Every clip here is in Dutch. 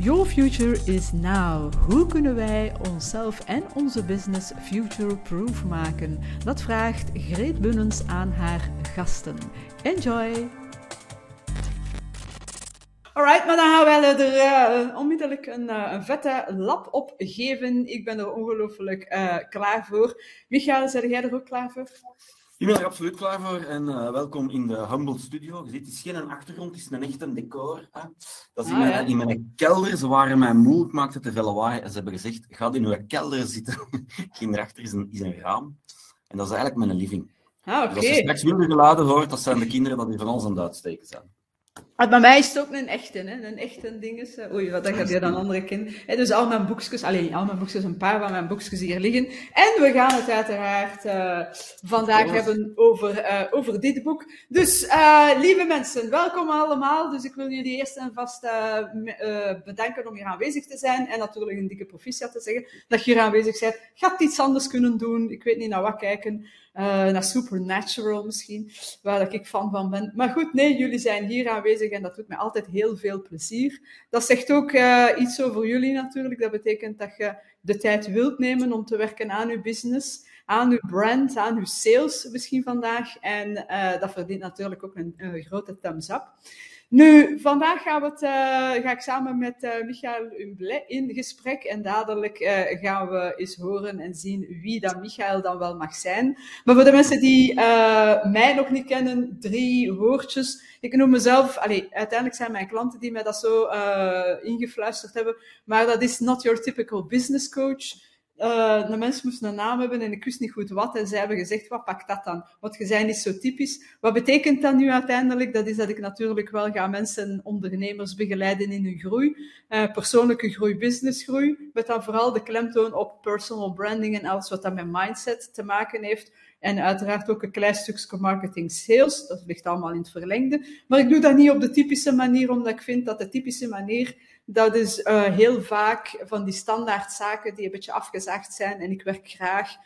Your future is now. Hoe kunnen wij onszelf en onze business future-proof maken? Dat vraagt Greet Bunnens aan haar gasten. Enjoy! Alright, maar dan gaan wij er uh, onmiddellijk een, uh, een, vette lap op geven. Ik ben er ongelooflijk uh, klaar voor. Michael, zijn jij er ook klaar voor? Ik ben er absoluut klaar voor en uh, welkom in de Humble Studio. Je ziet, het is geen achtergrond, het is een echte decor. Hè? Dat is ah, in, mijn, ja. in, mijn, kelder. Ze waren mij moe, ik maakte te veel lawaai. En ze hebben gezegd, ga in uw kelder zitten. Hierachter is een, is een raam. En dat is eigenlijk mijn living. Ah, okay. dus als je straks minder geladen hoort, dat zijn de kinderen die van ons aan het uitsteken zijn. Maar bij mij is het ook een echte, hè? een echte ding is. Oei, wat heb je dan andere kind. Dus al mijn boekjes, alleen al mijn boekjes, een paar van mijn boekjes hier liggen. En we gaan het uiteraard uh, vandaag oh. hebben over, uh, over dit boek. Dus, uh, lieve mensen, welkom allemaal. Dus ik wil jullie eerst en vast bedanken om hier aanwezig te zijn. En natuurlijk een dikke proficiat te zeggen dat je hier aanwezig bent. Gaat iets anders kunnen doen. Ik weet niet naar wat kijken. Uh, naar Supernatural misschien, waar ik fan van ben. Maar goed, nee, jullie zijn hier aanwezig en dat doet mij altijd heel veel plezier. Dat zegt ook uh, iets over jullie natuurlijk. Dat betekent dat je de tijd wilt nemen om te werken aan je business, aan je brand, aan je sales misschien vandaag. En uh, dat verdient natuurlijk ook een, een grote thumbs up. Nu, vandaag gaan we het, uh, ga ik samen met uh, Michael in gesprek. En dadelijk uh, gaan we eens horen en zien wie dat Michael dan wel mag zijn. Maar voor de mensen die mij nog niet kennen, drie woordjes. Ik noem mezelf, allee, uiteindelijk zijn mijn klanten die mij dat zo ingefluisterd hebben. Maar dat is not your typical business coach. Uh, de mensen moesten een naam hebben en ik wist niet goed wat. En zij hebben gezegd, wat pak dat dan? Want je zijn niet zo typisch. Wat betekent dat nu uiteindelijk? Dat is dat ik natuurlijk wel ga mensen, ondernemers begeleiden in hun groei. Uh, persoonlijke groei, businessgroei. Met dan vooral de klemtoon op personal branding en alles wat dat met mindset te maken heeft. En uiteraard ook een klein stukje marketing sales. Dat ligt allemaal in het verlengde. Maar ik doe dat niet op de typische manier, omdat ik vind dat de typische manier dat is uh, heel vaak van die standaardzaken die een beetje afgezaagd zijn. En ik werk graag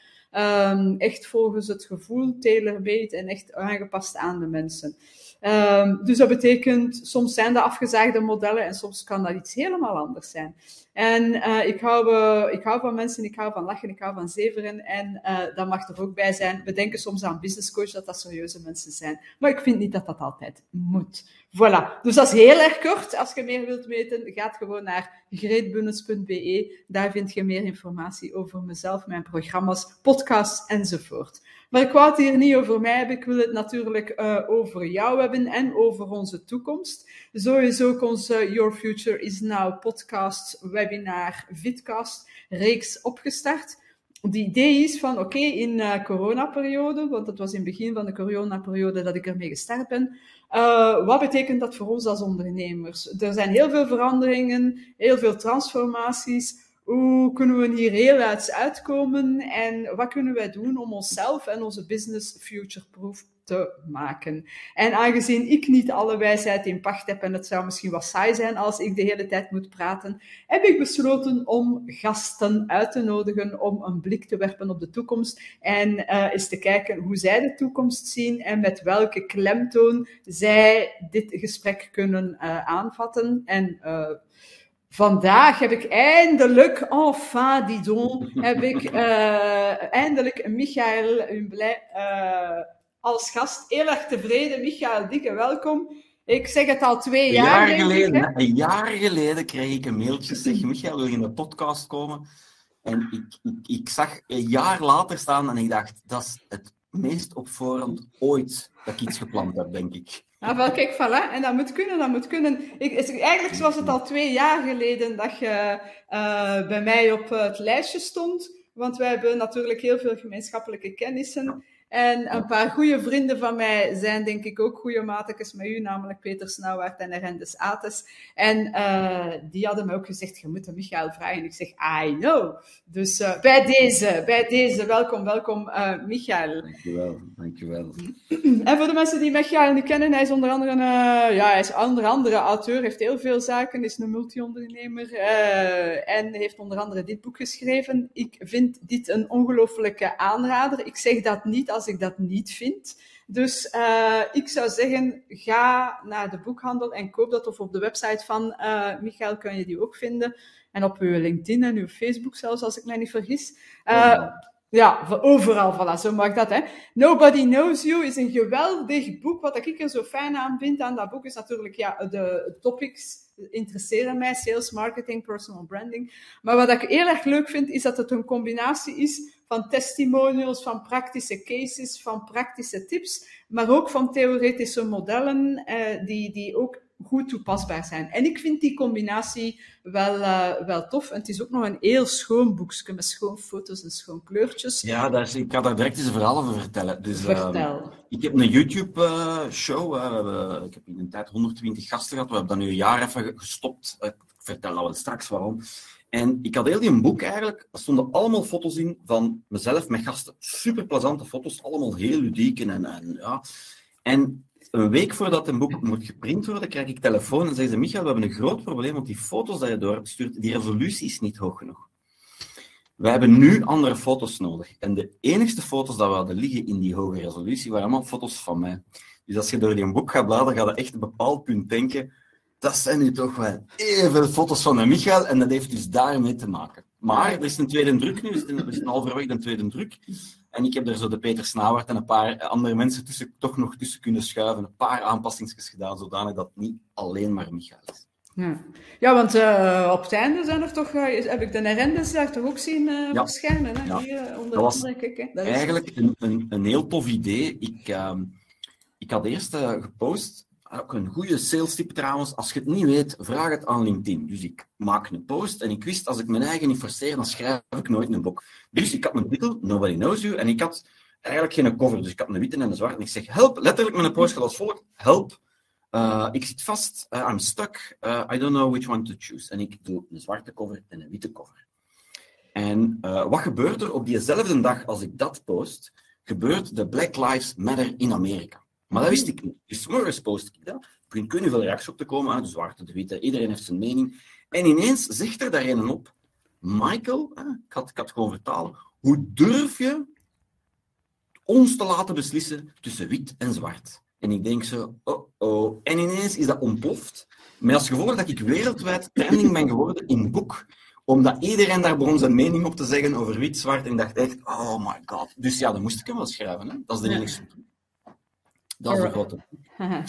um, echt volgens het gevoel, tailor-made en echt aangepast aan de mensen. Um, dus dat betekent, soms zijn dat afgezaagde modellen en soms kan dat iets helemaal anders zijn. En uh, ik, hou, uh, ik hou van mensen, ik hou van lachen, ik hou van zeveren. En uh, dat mag er ook bij zijn. We denken soms aan business coach dat dat serieuze mensen zijn. Maar ik vind niet dat dat altijd moet. Voilà. Dus dat is heel erg kort. Als je meer wilt weten, ga gewoon naar greetbunnes.be. Daar vind je meer informatie over mezelf, mijn programma's, podcasts enzovoort. Maar ik wou het hier niet over mij hebben. Ik wil het natuurlijk uh, over jou hebben en over onze toekomst. Sowieso ook onze Your Future is Now podcast, webinar, vidcast reeks opgestart. Het idee is van, oké, in uh, coronaperiode, want het was in het begin van de coronaperiode dat ik ermee gestart ben, uh, wat betekent dat voor ons als ondernemers? Er zijn heel veel veranderingen, heel veel transformaties hoe kunnen we hier heel uit uitkomen en wat kunnen wij doen om onszelf en onze business future-proof te maken. En aangezien ik niet alle wijsheid in pacht heb en het zou misschien wat saai zijn als ik de hele tijd moet praten, heb ik besloten om gasten uit te nodigen om een blik te werpen op de toekomst en uh, eens te kijken hoe zij de toekomst zien en met welke klemtoon zij dit gesprek kunnen uh, aanvatten en uh, Vandaag heb ik eindelijk, enfin, dis donc, heb ik uh, eindelijk Michael uh, als gast. Heel erg tevreden. Michael, dikke welkom. Ik zeg het al twee een jaar. jaar geleden, ik, een jaar geleden kreeg ik een mailtje. Zeg, Michael, wil je in de podcast komen? En ik, ik, ik zag een jaar later staan en ik dacht, dat is het meest op voorhand ooit dat ik iets gepland heb, denk ik. Nou, wel, kijk, voilà. En dat moet kunnen, dat moet kunnen. Ik, eigenlijk was het al twee jaar geleden dat je uh, bij mij op het lijstje stond. Want wij hebben natuurlijk heel veel gemeenschappelijke kennissen. En een paar goede vrienden van mij zijn denk ik ook goede matekes met u, namelijk Peter Snauwaard en Rendes Ates. En uh, die hadden me ook gezegd, je moet Michael vragen. En ik zeg, I know. Dus uh, bij deze, bij deze, welkom, welkom uh, Michael. Dankjewel, dankjewel. En voor de mensen die Michael niet kennen, hij is onder andere, ja, hij is onder andere auteur, heeft heel veel zaken, is een multi-ondernemer en heeft onder andere dit boek geschreven. Ik vind dit een ongelofelijke aanrader. Ik zeg dat niet als als ik dat niet vind. Dus uh, ik zou zeggen, ga naar de boekhandel en koop dat. Of op de website van uh, Michael kan je die ook vinden. En op uw LinkedIn en uw Facebook zelfs, als ik mij niet vergis. Uh, ja, overal, voilà, zo mag dat, hè. Nobody Knows You is een geweldig boek. Wat ik er zo fijn aan vind aan dat boek is natuurlijk, ja, de topics interesseren mij, sales, marketing, personal branding. Maar wat ik heel erg leuk vind, is dat het een combinatie is van testimonials, van praktische cases, van praktische tips, maar ook van theoretische modellen, eh, die, die ook goed toepasbaar zijn. En ik vind die combinatie wel, uh, wel tof. En het is ook nog een heel schoon boekje met schoon foto's en schoon kleurtjes. Ja, daar, ik ga daar direct eens een verhaal over vertellen. Dus, Vertel. Uh, ik heb een YouTube-show. Uh, ik heb in een tijd 120 gasten gehad. We hebben dat nu een jaar even gestopt. ik vertel dat wel straks waarom. En ik had heel die boek eigenlijk, er stonden allemaal foto's in van mezelf met gasten. Super plezante foto's, allemaal heel ludiek en, en ja. En een week voordat een boek moet geprint worden, krijg ik telefoon en zeggen ze, Michael, we hebben een groot probleem, want die foto's die je doorstuurt, die resolutie is niet hoog genoeg. We hebben nu andere foto's nodig. En de enigste foto's die we hadden liggen in die hoge resolutie, waren allemaal foto's van mij. Dus als je door die boek gaat bladeren, ga je echt een bepaald punt denken, dat zijn nu toch wel even foto's van Michael, en dat heeft dus daarmee te maken. Maar er is een tweede druk nu, er is een halverwege een tweede druk. En ik heb er zo de Peter Snauwert en een paar andere mensen tussen, toch nog tussen kunnen schuiven. Een paar aanpassingen gedaan, zodanig dat het niet alleen maar Michael is. Ja, ja want uh, op het einde zijn er toch, uh, heb ik de Nerendes daar toch ook zien uh, ja. verschijnen. Hè? Ja. Hier, onder dat was dat eigenlijk is... een, een, een, heel tof idee. Ik, ehm, ik had eerst gepost ook een goede sales tip trouwens. Als je het niet weet, vraag het aan LinkedIn. Dus ik maak een post en ik wist, als ik mijn eigen niet forceer, dan schrijf ik nooit een boek. Dus ik had een titel, Nobody Knows You, en ik had eigenlijk geen cover. Dus ik had een witte en een zwarte. En ik zeg, help, letterlijk met een post gaat als volgt. Help, uh, ik zit vast, uh, I'm stuck, uh, I don't know which one to choose. En ik doe een zwarte cover en een witte cover. En wat gebeurt er op diezelfde dag als ik dat post? Gebeurt de Black Lives Matter in Amerika. Maar dat wist ik niet. Dus morgens post ik dat. Er kunnen veel reacties op te komen, uit de zwarte, de witte. Iedereen heeft zijn mening. En ineens zegt er daar een op. Michael, ik had, ik had gewoon vertalen. Hoe durf je ons te laten beslissen tussen wit en zwart? En ik denk zo, oh oh. En ineens is dat ontploft. Met als gevolg dat ik wereldwijd trending ben geworden in boek omdat iedereen daar begon zijn mening op te zeggen over wit, zwart. En ik dacht echt, oh my god. Dus ja, dan moest ik hem wel schrijven. Hè? Dat is de enige dat is de grote.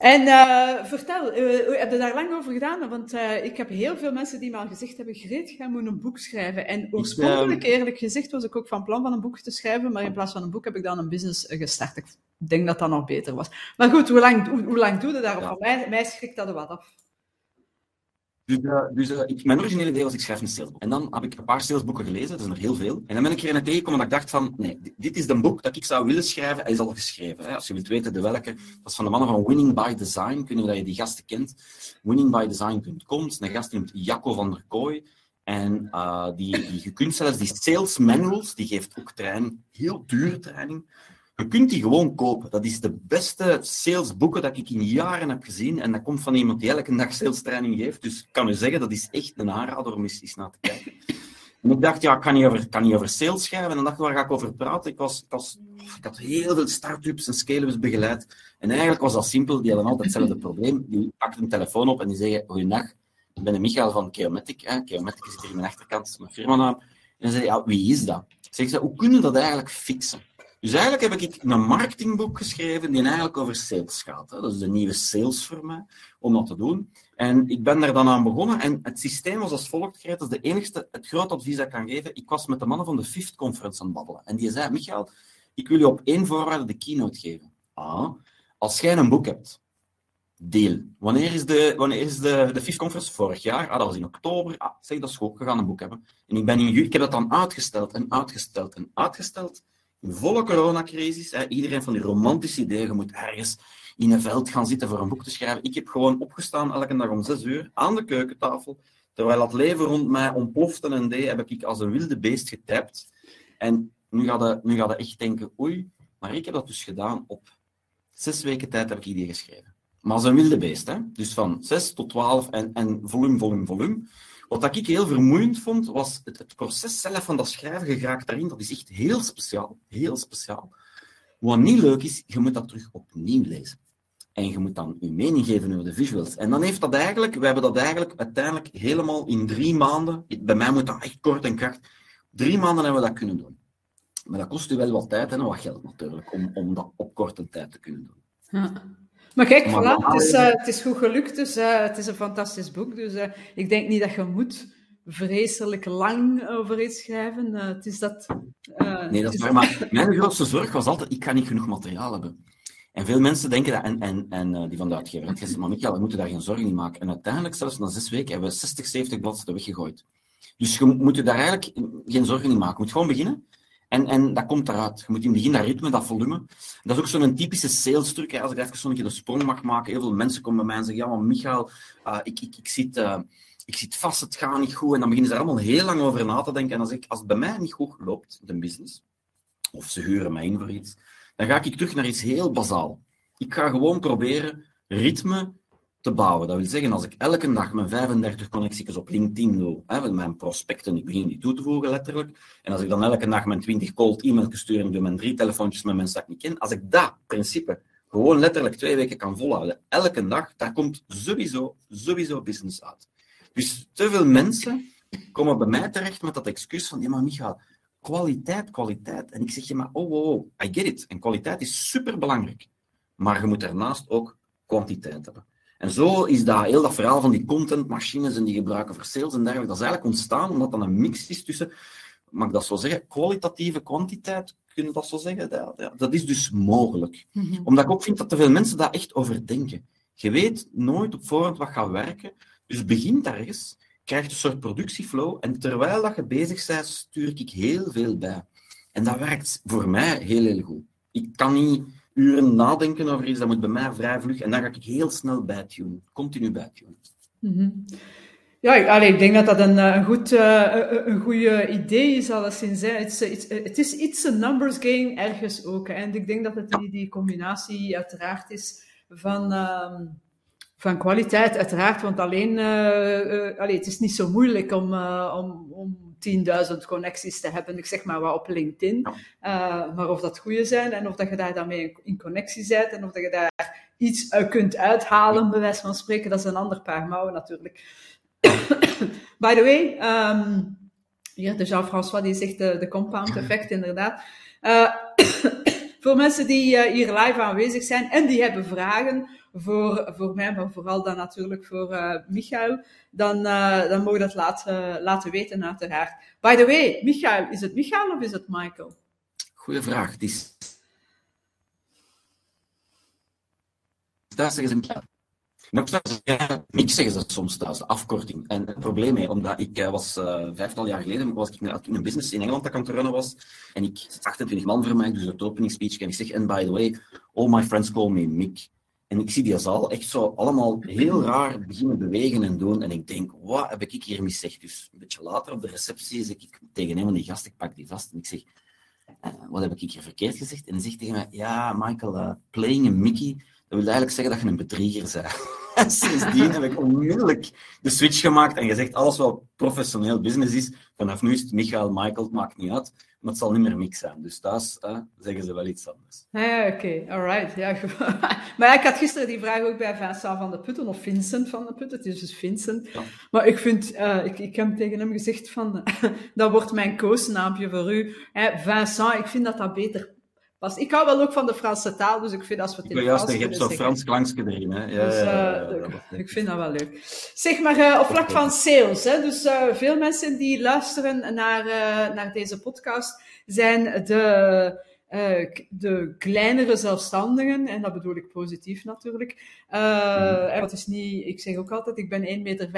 En uh, vertel, uh, heb je daar lang over gedaan? Want uh, ik heb heel veel mensen die me al gezegd hebben, Greet, jij moet een boek schrijven. En oorspronkelijk, eerlijk gezegd, was ik ook van plan van een boek te schrijven, maar in plaats van een boek heb ik dan een business gestart. Ik denk dat dat nog beter was. Maar goed, hoe lang, hoe, hoe lang doe je daarop? Ja. Mij, mij schrikt dat er wat af. Dus, uh, dus uh, ik, mijn originele idee was, ik schrijf een salesboek. En dan heb ik een paar salesboeken gelezen, dat zijn er heel veel. En dan ben ik er een tegengekomen dat ik dacht van, nee, dit is een boek dat ik zou willen schrijven. Hij is al geschreven. Hè. Als je wilt weten de welke, dat is van de mannen van Winning by Design. Niet of je die gasten kent. Winningbydesign.com. Dat een gast noemt Jacco van der Kooi. En uh, die, die, je kunt zelfs die sales manuals, die geeft ook training, heel dure training. Je kunt die gewoon kopen. Dat is de beste salesboeken dat ik in jaren heb gezien. En dat komt van iemand die elke dag sales training geeft. Dus ik kan u zeggen, dat is echt een aanrader om eens, naar te kijken. En ik dacht, ja, ik kan niet over, kan niet over sales schrijven. En dan dacht ik, waar ga ik over praten? Ik, was, ik, had heel veel start-ups en scale-ups begeleid. En eigenlijk was dat simpel. Die hadden altijd hetzelfde probleem. Die pakten een telefoon op en die zeggen, goeiedag, ik ben de Michael van Keomatic. Hè. Zit hier in mijn achterkant, dat is mijn. En dan zei ja, wie is dat? Ik zeg, hoe kunnen we dat eigenlijk fixen? Dus eigenlijk heb ik een marketingboek geschreven die eigenlijk over sales gaat. Hè. Dat is de nieuwe sales voor mij, om dat te doen. En ik ben daar dan aan begonnen en het systeem was als volgt, Dat is de enigste, het groot advies dat ik kan geven. Ik was met de mannen van de Fifth Conference aan het babbelen. En die zei, Michael, ik wil je op één voorwaarde de keynote geven. Ah, als jij een boek hebt, deel. Wanneer is de, wanneer is de, de Fifth Conference? Vorig jaar. Ah, dat was in oktober. Ah, zeg, dat is goed, we gaan een boek hebben. En ik, ben in, ik heb dat dan uitgesteld en uitgesteld en uitgesteld volle coronacrisis. Hè, iedereen van die romantische ideeën, je moet ergens in een veld gaan zitten voor een boek te schrijven. Ik heb gewoon opgestaan elke dag om zes uur aan de keukentafel. Terwijl het leven rond mij ontplofte en deed, heb ik als een wilde beest getapt. En nu gaat je, nu gaat echt denken, oei, maar ik heb dat dus gedaan op zes weken tijd heb ik die geschreven. Maar als een wilde beest, hè? dus van 6 tot 12 en, en volume, volume, volume. Wat ik heel vermoeiend vond, was het, het proces zelf van dat schrijven. Je daarin, dat is echt heel speciaal. Heel speciaal. Wat niet leuk is, je moet dat terug opnieuw lezen. En je moet dan je mening geven over de visuals. En dan heeft dat eigenlijk, we hebben dat eigenlijk uiteindelijk helemaal in drie maanden, bij mij moet dat echt kort en kracht, drie maanden hebben we dat kunnen doen. Maar dat kost u wel wat tijd en wat geld natuurlijk, om, om dat op korte tijd te kunnen doen. Ja. Maar kijk, voilà, het, is, uh, het is goed gelukt, dus uh, het is een fantastisch boek. Dus uh, ik denk niet dat je moet vreselijk lang over iets schrijven. het is dat... nee, dat is waar. Maar mijn grootste zorg was altijd, ik kan niet genoeg materiaal hebben. En veel mensen denken dat, en, en, en die van de uitgever, zegt, maar Michael, we moeten daar geen zorgen in maken. En uiteindelijk, zelfs na zes weken, hebben we 60, 70 bladzijden weggegooid. Dus je moet je daar eigenlijk geen zorgen in maken. Je moet gewoon beginnen. En, en dat komt eruit. Je moet in het begin dat ritme, dat volume. Dat is ook zo'n typische sales truc. Als ik even zo'n de sprong mag maken. Heel veel mensen komen bij mij en zeggen, ja, maar Michael, uh, ik, ik, ik, zit, uh, ik zit vast, het gaat niet goed. En dan beginnen ze er allemaal heel lang over na te denken. En als, ik, als het bij mij niet goed loopt, de business, of ze huren mij in voor iets, dan ga ik terug naar iets heel bazaal. Ik ga gewoon proberen ritme te bouwen. Dat wil zeggen, als ik elke dag mijn 35 connecties op LinkedIn doe, hè, mijn prospecten, ik begin die toe te voegen letterlijk, en als ik dan elke dag mijn 20 cold e-mails stuur en doe mijn drie telefoontjes met mensen dat ik niet ken, als ik dat principe gewoon letterlijk twee weken kan volhouden, elke dag, daar komt sowieso, sowieso business uit. Dus te veel mensen komen bij mij terecht met dat excuus van, ja maar Michael, kwaliteit, kwaliteit. En ik zeg je maar, oh, oh, oh, I get it. En kwaliteit is superbelangrijk. Maar je moet daarnaast ook kwantiteit hebben. En zo is dat heel dat verhaal van die contentmachines en die gebruiken voor sales en dergelijke, dat is eigenlijk ontstaan omdat dat een mix is tussen, mag ik dat zo zeggen, kwalitatieve kwantiteit, kunnen dat zo zeggen? Dat, dat is dus mogelijk. Mm -hmm. Omdat ik ook vind dat te veel mensen daar echt over denken. Je weet nooit op voorhand wat gaat werken, dus begin daar eens, krijg een soort productieflow en terwijl dat je bezig bent, stuur ik heel veel bij. En dat werkt voor mij heel, heel goed. Ik kan niet uren nadenken over iets, dat moet bij mij vrij vlug. En dan ga ik heel snel bijtunen, continu bijtunen. -hmm. Ja, ik, ik denk dat dat een, een goed uh, een goede idee is, alleszins. Het het is iets een numbers game ergens ook. En ik denk dat het die, die combinatie uiteraard is van, uh, van kwaliteit, uiteraard. Want alleen, uh, het is niet zo moeilijk om, om, om 10.000 connecties te hebben, ik zeg maar wat op LinkedIn. Uh, maar of dat goede zijn en of dat je daar dan mee in connectie bent en of dat je daar iets uit kunt uithalen, bij wijze van spreken, dat is een ander paar mouwen natuurlijk. By the way, um, hier de Jean-François die zegt de, de compound effect inderdaad. Uh, voor mensen die uh, hier live aanwezig zijn en die hebben vragen, voor, voor mij, maar vooral dan natuurlijk voor uh, Michael, dan, uh, dan mogen dat laten, laten weten uiteraard. By the way, Michael, is het Michael of is het Michael? Goeie vraag. Die. Daar zeggen ze Michael. Maar ik zeggen ze soms thuis, afkorting. En het probleem is, omdat ik uh, was uh, vijftal jaar geleden, was ik in een business in Engeland dat aan het runnen was. En ik, 28 man voor mij, dus het opening speech. En ik zeg, and by the way, all my friends call me Mick. En ik zie die zaal echt zo allemaal heel raar beginnen bewegen en doen. En ik denk, wat heb ik hier misgezegd? Dus een beetje later op de receptie zeg ik tegen een van die gasten, ik pak die vast en ik zeg, uh, wat heb ik hier verkeerd gezegd? En hij zegt tegen mij, ja, Michael, uh, playing a Mickey, dat wil eigenlijk zeggen dat je een bedrieger bent. En sindsdien heb ik onmiddellijk de switch gemaakt en gezegd, alles wat professioneel business is, vanaf nu is het Michael, Michael, het maakt niet uit, maar het zal niet meer mix zijn. Dus thuis uh, zeggen ze wel iets anders. Ja, oké, okay. alright. Ja, maar ik had gisteren die vraag ook bij Vincent van de Putten, of Vincent van de Putten, het is dus Vincent. Ja. Maar ik vind, uh, ik, ik heb tegen hem gezegd van, dat wordt mijn koosnaampje voor u. Hè, Vincent, ik vind dat dat beter Ik hou wel ook van de Franse taal, dus ik vind als we het in het Frans je hebt zo'n Frans klankje erin. Hè? Ja, dus, uh, ja, ja, ik vind dat wel leuk. Zeg maar, uh, op vlak van sales. Hè? Dus uh, veel mensen die luisteren naar, naar deze podcast zijn de de kleinere zelfstandigen, en dat bedoel ik positief natuurlijk. Uh, mm. het is niet, ik zeg ook altijd, ik ben 1,55 meter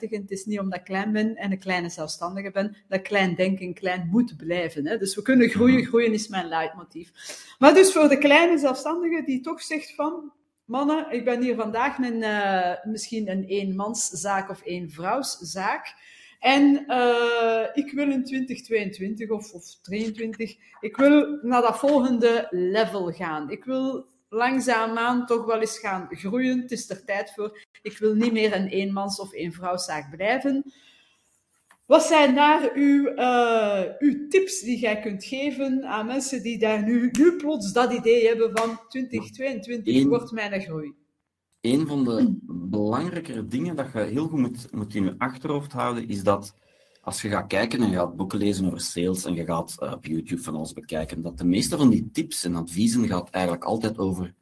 en het is niet omdat ik klein ben en een kleine zelfstandige ben, dat klein denken klein moet blijven. Hè? Dus we kunnen groeien, groeien is mijn leidmotief. Maar dus voor de kleine zelfstandige die toch zegt van, mannen, ik ben hier vandaag een, uh, misschien een eenmanszaak of eenvrouwszaak. En uh, ik wil in 2022 of, of 23, ik wil naar dat volgende level gaan. Ik wil langzaamaan toch wel eens gaan groeien. Het is er tijd voor. Ik wil niet meer een eenmans- of eenvrouwszaak blijven. Wat zijn daar uw, uh, uw tips die jij kunt geven aan mensen die daar nu, nu plots dat idee hebben van 2022 Eén, wordt mijn groei? Een van de belangrijkere dingen dat je heel goed moet, moet in je achterhoofd houden, is dat als je gaat kijken en je gaat boeken lezen over sales en je gaat uh, op YouTube van alles bekijken, dat de meeste van die tips en adviezen gaat eigenlijk altijd over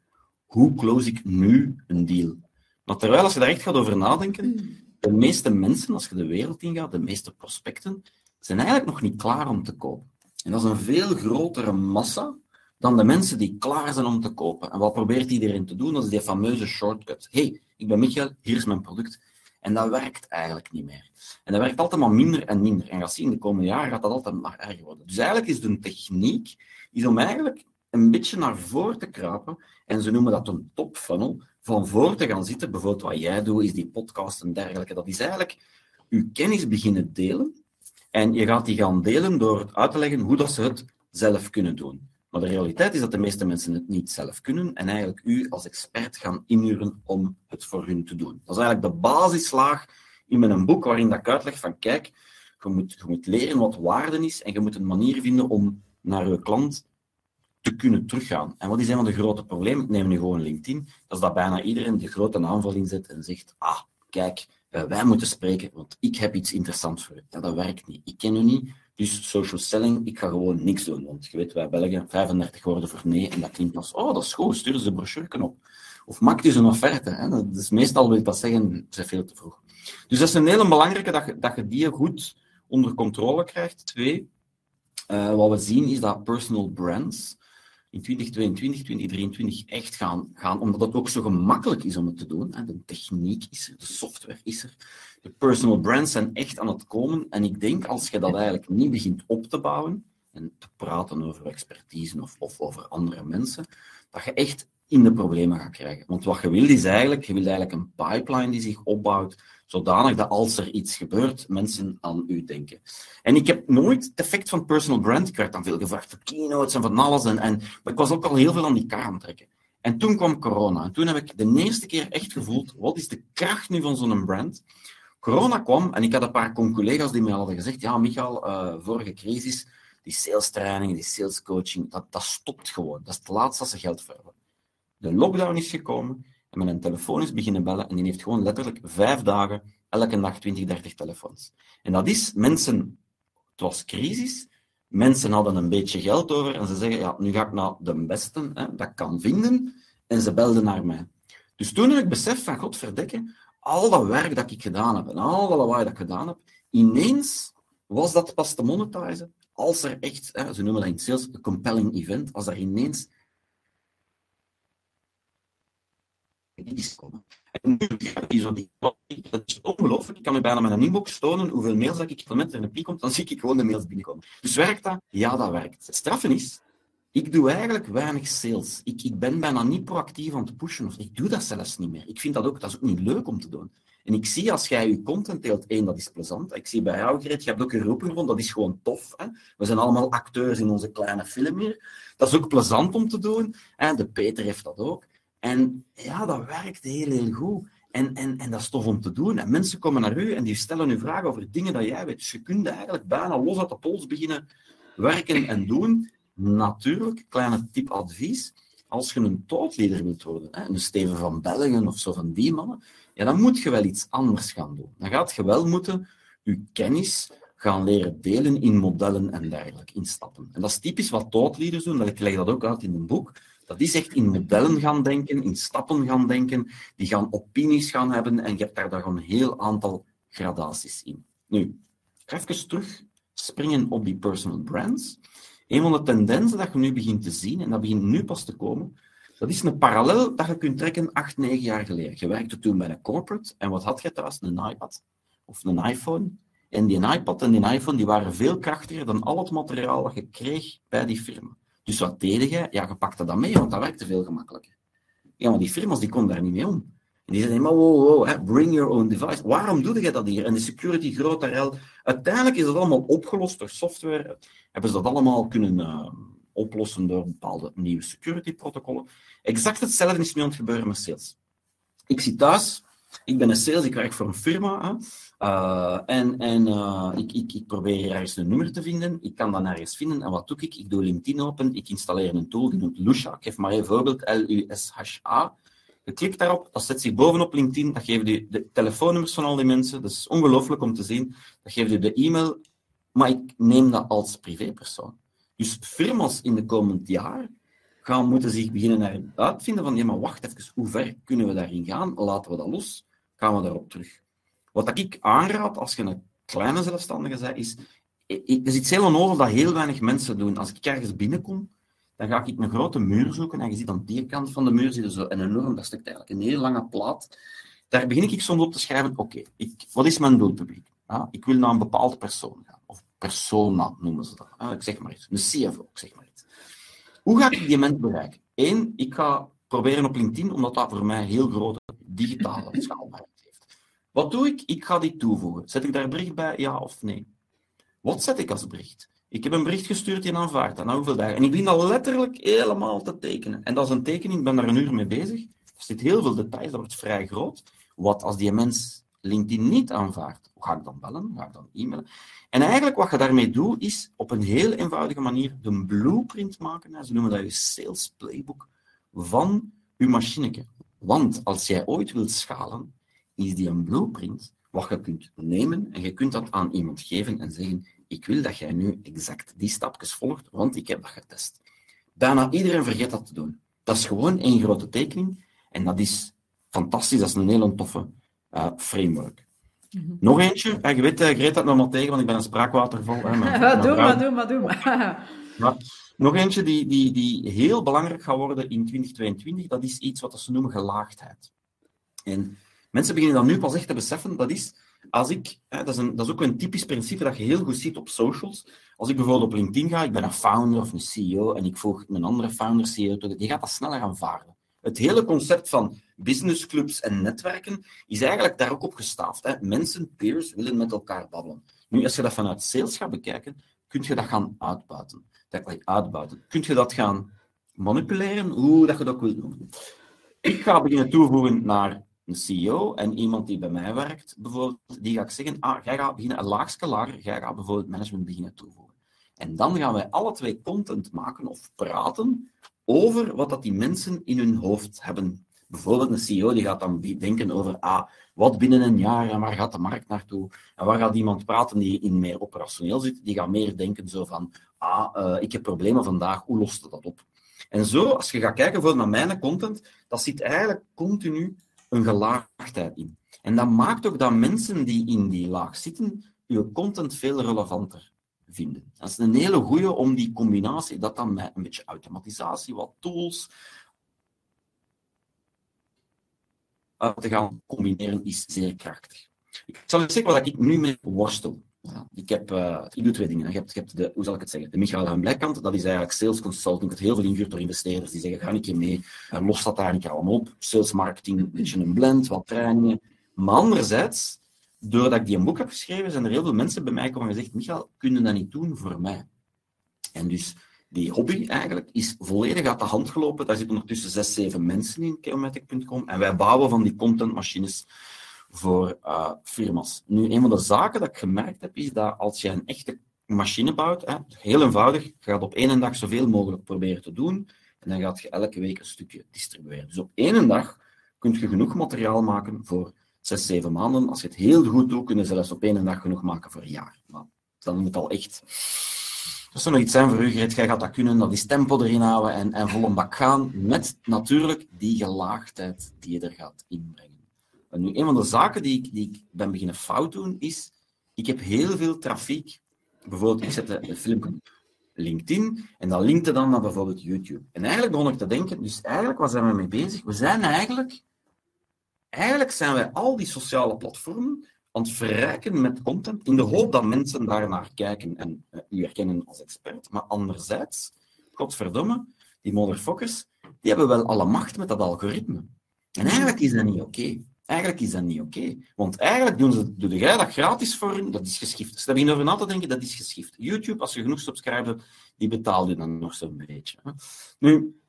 hoe close ik nu een deal. Maar terwijl als je daar echt gaat over nadenken, de meeste mensen, als je de wereld ingaat, de meeste prospecten, zijn eigenlijk nog niet klaar om te kopen. En dat is een veel grotere massa dan de mensen die klaar zijn om te kopen. En wat probeert iedereen te doen? Dat is die fameuze shortcut. hey, ik ben Michael, hier is mijn product. En dat werkt eigenlijk niet meer. En dat werkt altijd maar minder en minder. En gaat zien, de komende jaren gaat dat altijd maar erger worden. Dus eigenlijk is de techniek is om eigenlijk een beetje naar voren te kruipen. En ze noemen dat een top funnel van voor te gaan zitten, bijvoorbeeld wat jij doet, is die podcast en dergelijke, dat is eigenlijk je kennis beginnen delen. En je gaat die gaan delen door uit te leggen hoe dat ze het zelf kunnen doen. Maar de realiteit is dat de meeste mensen het niet zelf kunnen en eigenlijk u als expert gaan inhuren om het voor hun te doen. Dat is eigenlijk de basislaag in mijn boek waarin dat ik uitleg van kijk, je moet, je moet leren wat waarde is en je moet een manier vinden om naar je klant te kunnen teruggaan. En wat is een van de grote problemen? Neem nu gewoon LinkedIn. Dat is dat bijna iedereen de grote aanval inzet en zegt, ah, kijk, uh, wij moeten spreken, want ik heb iets interessants voor u. Dat werkt niet. Ik ken u niet, dus social selling, ik ga gewoon niks doen. Want je weet, wij Belgen, 35 woorden voor nee, en dat klinkt als, oh, dat is goed, stuur ze de brochure op. Of maak dus een offerte. Hè. Dat is meestal wil dat zeggen, ze veel te vroeg. Dus dat is een hele belangrijke, dat je, dat je die goed onder controle krijgt. Twee, uh, wat we zien is dat personal brands, in 2022, 2023 echt gaan, gaan, omdat het ook zo gemakkelijk is om het te doen. De techniek is er, de software is er, de personal brands zijn echt aan het komen. En ik denk, als je dat eigenlijk niet begint op te bouwen en te praten over expertise of, of over andere mensen, dat je echt in de problemen gaat krijgen. Want wat je wil is eigenlijk, je wil eigenlijk een pipeline die zich opbouwt zodanig dat als er iets gebeurt, mensen aan u denken. En ik heb nooit het effect van personal brand, ik werd dan veel gevraagd voor keynotes en van alles, en, en, maar ik was ook al heel veel aan die kar aan trekken. En toen kwam corona, en toen heb ik de eerste keer echt gevoeld, wat is de kracht nu van zo'n brand? Corona kwam, en ik had een paar collega's die me hadden gezegd, ja, Michael, uh, vorige crisis, die sales training, die sales coaching, dat, dat stopt gewoon. Dat is het laatste dat ze geld voor hebben. De lockdown is gekomen, en met een telefoon is beginnen bellen en die heeft gewoon letterlijk vijf dagen, elke dag 20, 30 telefoons. En dat is mensen, het was crisis, mensen hadden een beetje geld over en ze zeggen, ja, nu ga ik naar de beste hè, dat kan vinden, en ze belden naar mij. Dus toen heb ik besef van, godverdekke, al dat werk dat ik gedaan heb en al dat lawaai dat ik gedaan heb, ineens was dat pas te monetizen als er echt, hè, ze noemen dat in sales, een compelling event, als er ineens komen. En nu die zo die, dat is ongelooflijk. Ik kan u bijna met een inbox tonen hoeveel mails dat ik met er een piek dan zie ik gewoon de mails binnenkomen. Dus werkt dat? Ja, dat werkt. Het straffen is, ik doe eigenlijk weinig sales. Ik, ik ben bijna niet proactief aan het pushen. Of ik doe dat zelfs niet meer. Ik vind dat ook, dat is ook niet leuk om te doen. En ik zie als jij je content deelt, één, dat is plezant. Ik zie bij jou, Gret, je hebt ook een roeping dat is gewoon tof. Hè? We zijn allemaal acteurs in onze kleine film hier. Dat is ook plezant om te doen. Hè? De Peter heeft dat ook. En ja, dat werkt heel, heel goed. En, en, en dat is tof om te doen. En mensen komen naar u en die stellen u vragen over dingen dat jij weet. Dus je kunt eigenlijk bijna los uit de pols beginnen werken en doen. Natuurlijk, kleine tip advies. Als je een tootleader wilt worden, hè, een Steven van Belgen of zo van die mannen, ja, dan moet je wel iets anders gaan doen. Dan gaat je wel moeten je kennis gaan leren delen in modellen en dergelijke, in stappen. En dat is typisch wat tootleaders doen. Ik leg dat ook uit in een boek. Dat is echt in modellen gaan denken, in stappen gaan denken, die gaan opinies gaan hebben en je hebt daar dan een heel aantal gradaties in. Nu, even terug springen op die personal brands. Een van de tendensen dat je nu begint te zien, en dat begint nu pas te komen, dat is een parallel dat je kunt trekken acht, negen jaar geleden. Je werkte toen bij een corporate en wat had je thuis? Een iPad of een iPhone. En die iPad en die iPhone die waren veel krachtiger dan al het materiaal dat je kreeg bij die firma. Dus wat deed je? Ja, je pakte dat mee, want dat werkte veel gemakkelijker. Ja, maar die firma's die konden daar niet mee om. En die zeiden, maar wow, wow, hè, bring your own device. Waarom doe je dat hier? En de security groot RL. Uiteindelijk is dat allemaal opgelost door software. Hebben ze dat allemaal kunnen uh, oplossen door bepaalde nieuwe security protocollen. Exact hetzelfde is nu aan het gebeuren met sales. Ik zie thuis Ik ben een sales, ik werk voor een firma. Uh, en en uh, ik, ik, ik probeer ergens een nummer te vinden. Ik kan dat ergens vinden. En wat doe ik? Ik doe LinkedIn open. Ik installeer een tool die noemt Lusha. Ik geef maar een voorbeeld. L-U-S-H-A. Je klikt daarop, dat zet zich bovenop LinkedIn. Dat geeft je de telefoonnummers van al die mensen. Dat is ongelooflijk om te zien. Dat geeft je de e-mail. Maar ik neem dat als privépersoon. Dus firma's in de komend jaar gaan moeten zich beginnen uitvinden van, ja, maar wacht even, hoe ver kunnen we daarin gaan? Laten we dat los? Gaan we daarop terug? Wat ik aanraad als je een kleine zelfstandige bent, is, er is iets heel onnodig dat heel weinig mensen doen. Als ik ergens binnenkom, dan ga ik een grote muur zoeken en je ziet aan die kant van de muur zit zo een enorm, dat eigenlijk een hele lange plaat. Daar begin ik soms op te schrijven, oké, wat is mijn doelpubliek? Ja, ik wil naar een bepaalde persoon gaan, of persona noemen ze dat. Ik zeg maar iets, een CFO, ik zeg maar iets. Hoe ga ik die mensen bereiken? Eén, ik ga proberen op LinkedIn, omdat dat voor mij heel grote digitale schaalbaarheid heeft. Wat doe ik? Ik ga die toevoegen. Zet ik daar bericht bij, ja of nee? Wat zet ik als bericht? Ik heb een bericht gestuurd die aanvaardt dat. Na hoeveel dagen? En ik begin dat letterlijk helemaal te tekenen. En dat is een tekening, ik ben daar een uur mee bezig. Er zit heel veel details, dat wordt vrij groot. Wat als die mens LinkedIn niet aanvaardt? Ga ik dan bellen? Ga ik dan e-mailen? En eigenlijk wat je daarmee doet, is op een heel eenvoudige manier de blueprint maken. Ze noemen dat je sales playbook van je machineke. Want als jij ooit wilt schalen, is die een blueprint wat je kunt nemen en je kunt dat aan iemand geven en zeggen ik wil dat jij nu exact die stapjes volgt, want ik heb dat getest. Bijna iedereen vergeet dat te doen. Dat is gewoon één grote tekening en dat is fantastisch, dat is een hele toffe uh, framework. Mm -hmm. Nog eentje, en je weet, uh, Greet dat nog maar tegen, want ik ben een spraakwatervol. Hè, maar, doe maar, doe maar, doe maar. nog eentje die, die, die heel belangrijk gaat worden in 2022, dat is iets wat ze noemen gelaagdheid. En mensen beginnen dat nu pas echt te beseffen, dat is als ik, hè, dat, is een, dat is ook een typisch principe dat je heel goed ziet op socials. Als ik bijvoorbeeld op LinkedIn ga, ik ben een founder of een CEO en ik volg een andere founder, CEO, die gaat dat sneller aanvaarden. Het hele concept van businessclubs en netwerken is eigenlijk daar ook op gestaafd. Hè. Mensen, peers, willen met elkaar babbelen. Nu, als je dat vanuit sales gaat bekijken, kun je dat gaan uitbuiten. Dat, uitbuiten. Kun je dat gaan manipuleren, hoe dat je dat wilt noemen. Ik ga beginnen toevoegen naar een CEO en iemand die bij mij werkt, bijvoorbeeld, die ga ik zeggen, ah, jij gaat beginnen een laagste lager, jij gaat bijvoorbeeld management beginnen toevoegen. En dan gaan wij alle twee content maken of praten over wat dat die mensen in hun hoofd hebben. Bijvoorbeeld een CEO die gaat dan denken over ah, wat binnen een jaar en waar gaat de markt naartoe. En waar gaat iemand praten die in meer operationeel zit, die gaat meer denken zo van ah, uh, ik heb problemen vandaag, hoe lost dat op? En zo, als je gaat kijken voor naar mijn content, dat zit eigenlijk continu een gelaagdheid in. En dat maakt ook dat mensen die in die laag zitten, je content veel relevanter vinden. Dat is een hele goede om die combinatie, dat dan met een beetje automatisatie, wat tools, te gaan combineren, is zeer krachtig. Ik zal je zeggen wat ik nu mee worstel. Ik, heb, uh, ik doe twee dingen. Je hebt, je de, hoe zal ik het zeggen? De Michael van Blijkant, dat is eigenlijk sales consulting, dat heel veel ingehuurd door investeerders die zeggen, ga ik je mee, uh, los dat daar keer allemaal op. Sales marketing, een beetje een blend, wat trainingen. Maar anderzijds, doordat ik die een boek heb geschreven, zijn er heel veel mensen bij mij komen en gezegd, Michael, kun je dat niet doen voor mij? En dus die hobby eigenlijk is volledig uit de hand gelopen. Daar zitten ondertussen zes, zeven mensen in, Chaomatic.com. En wij bouwen van die contentmachines voor uh, firma's. Nu, een van de zaken dat ik gemerkt heb, is dat als je een echte machine bouwt, hè, heel eenvoudig, je gaat op één dag zoveel mogelijk proberen te doen, en dan gaat je elke week een stukje distribueren. Dus op één dag kun je genoeg materiaal maken voor zes, zeven maanden. Als je het heel goed doet, kun je zelfs op één dag genoeg maken voor een jaar. Maar dan moet het al echt... Dat zou nog iets zijn voor u, Greet. Jij gaat dat kunnen, dat is tempo erin houden en, en vol een bak gaan, met natuurlijk die gelaagdheid die je er gaat inbrengen. En nu, een van de zaken die ik, die ben beginnen fout doen, is, ik heb heel veel trafiek. Bijvoorbeeld, ik zette een film op LinkedIn en dat linkte dan naar bijvoorbeeld YouTube. En eigenlijk begon ik te denken, dus eigenlijk, waar zijn we mee bezig? We zijn eigenlijk, eigenlijk zijn wij al die sociale platformen aan het verrijken met content, in de hoop dat mensen daar naar kijken en uh, u herkennen als expert. Maar anderzijds, godverdomme, die motherfuckers, die hebben wel alle macht met dat algoritme. En eigenlijk is dat niet oké. Eigenlijk is dat niet oké. Want eigenlijk doen ze, doe jij dat gratis voor hun, dat is geschift. Dus daar over na te denken, dat is geschift. YouTube, als je genoeg subscribers hebt, die betaalt je dan nog zo'n beetje. Nu,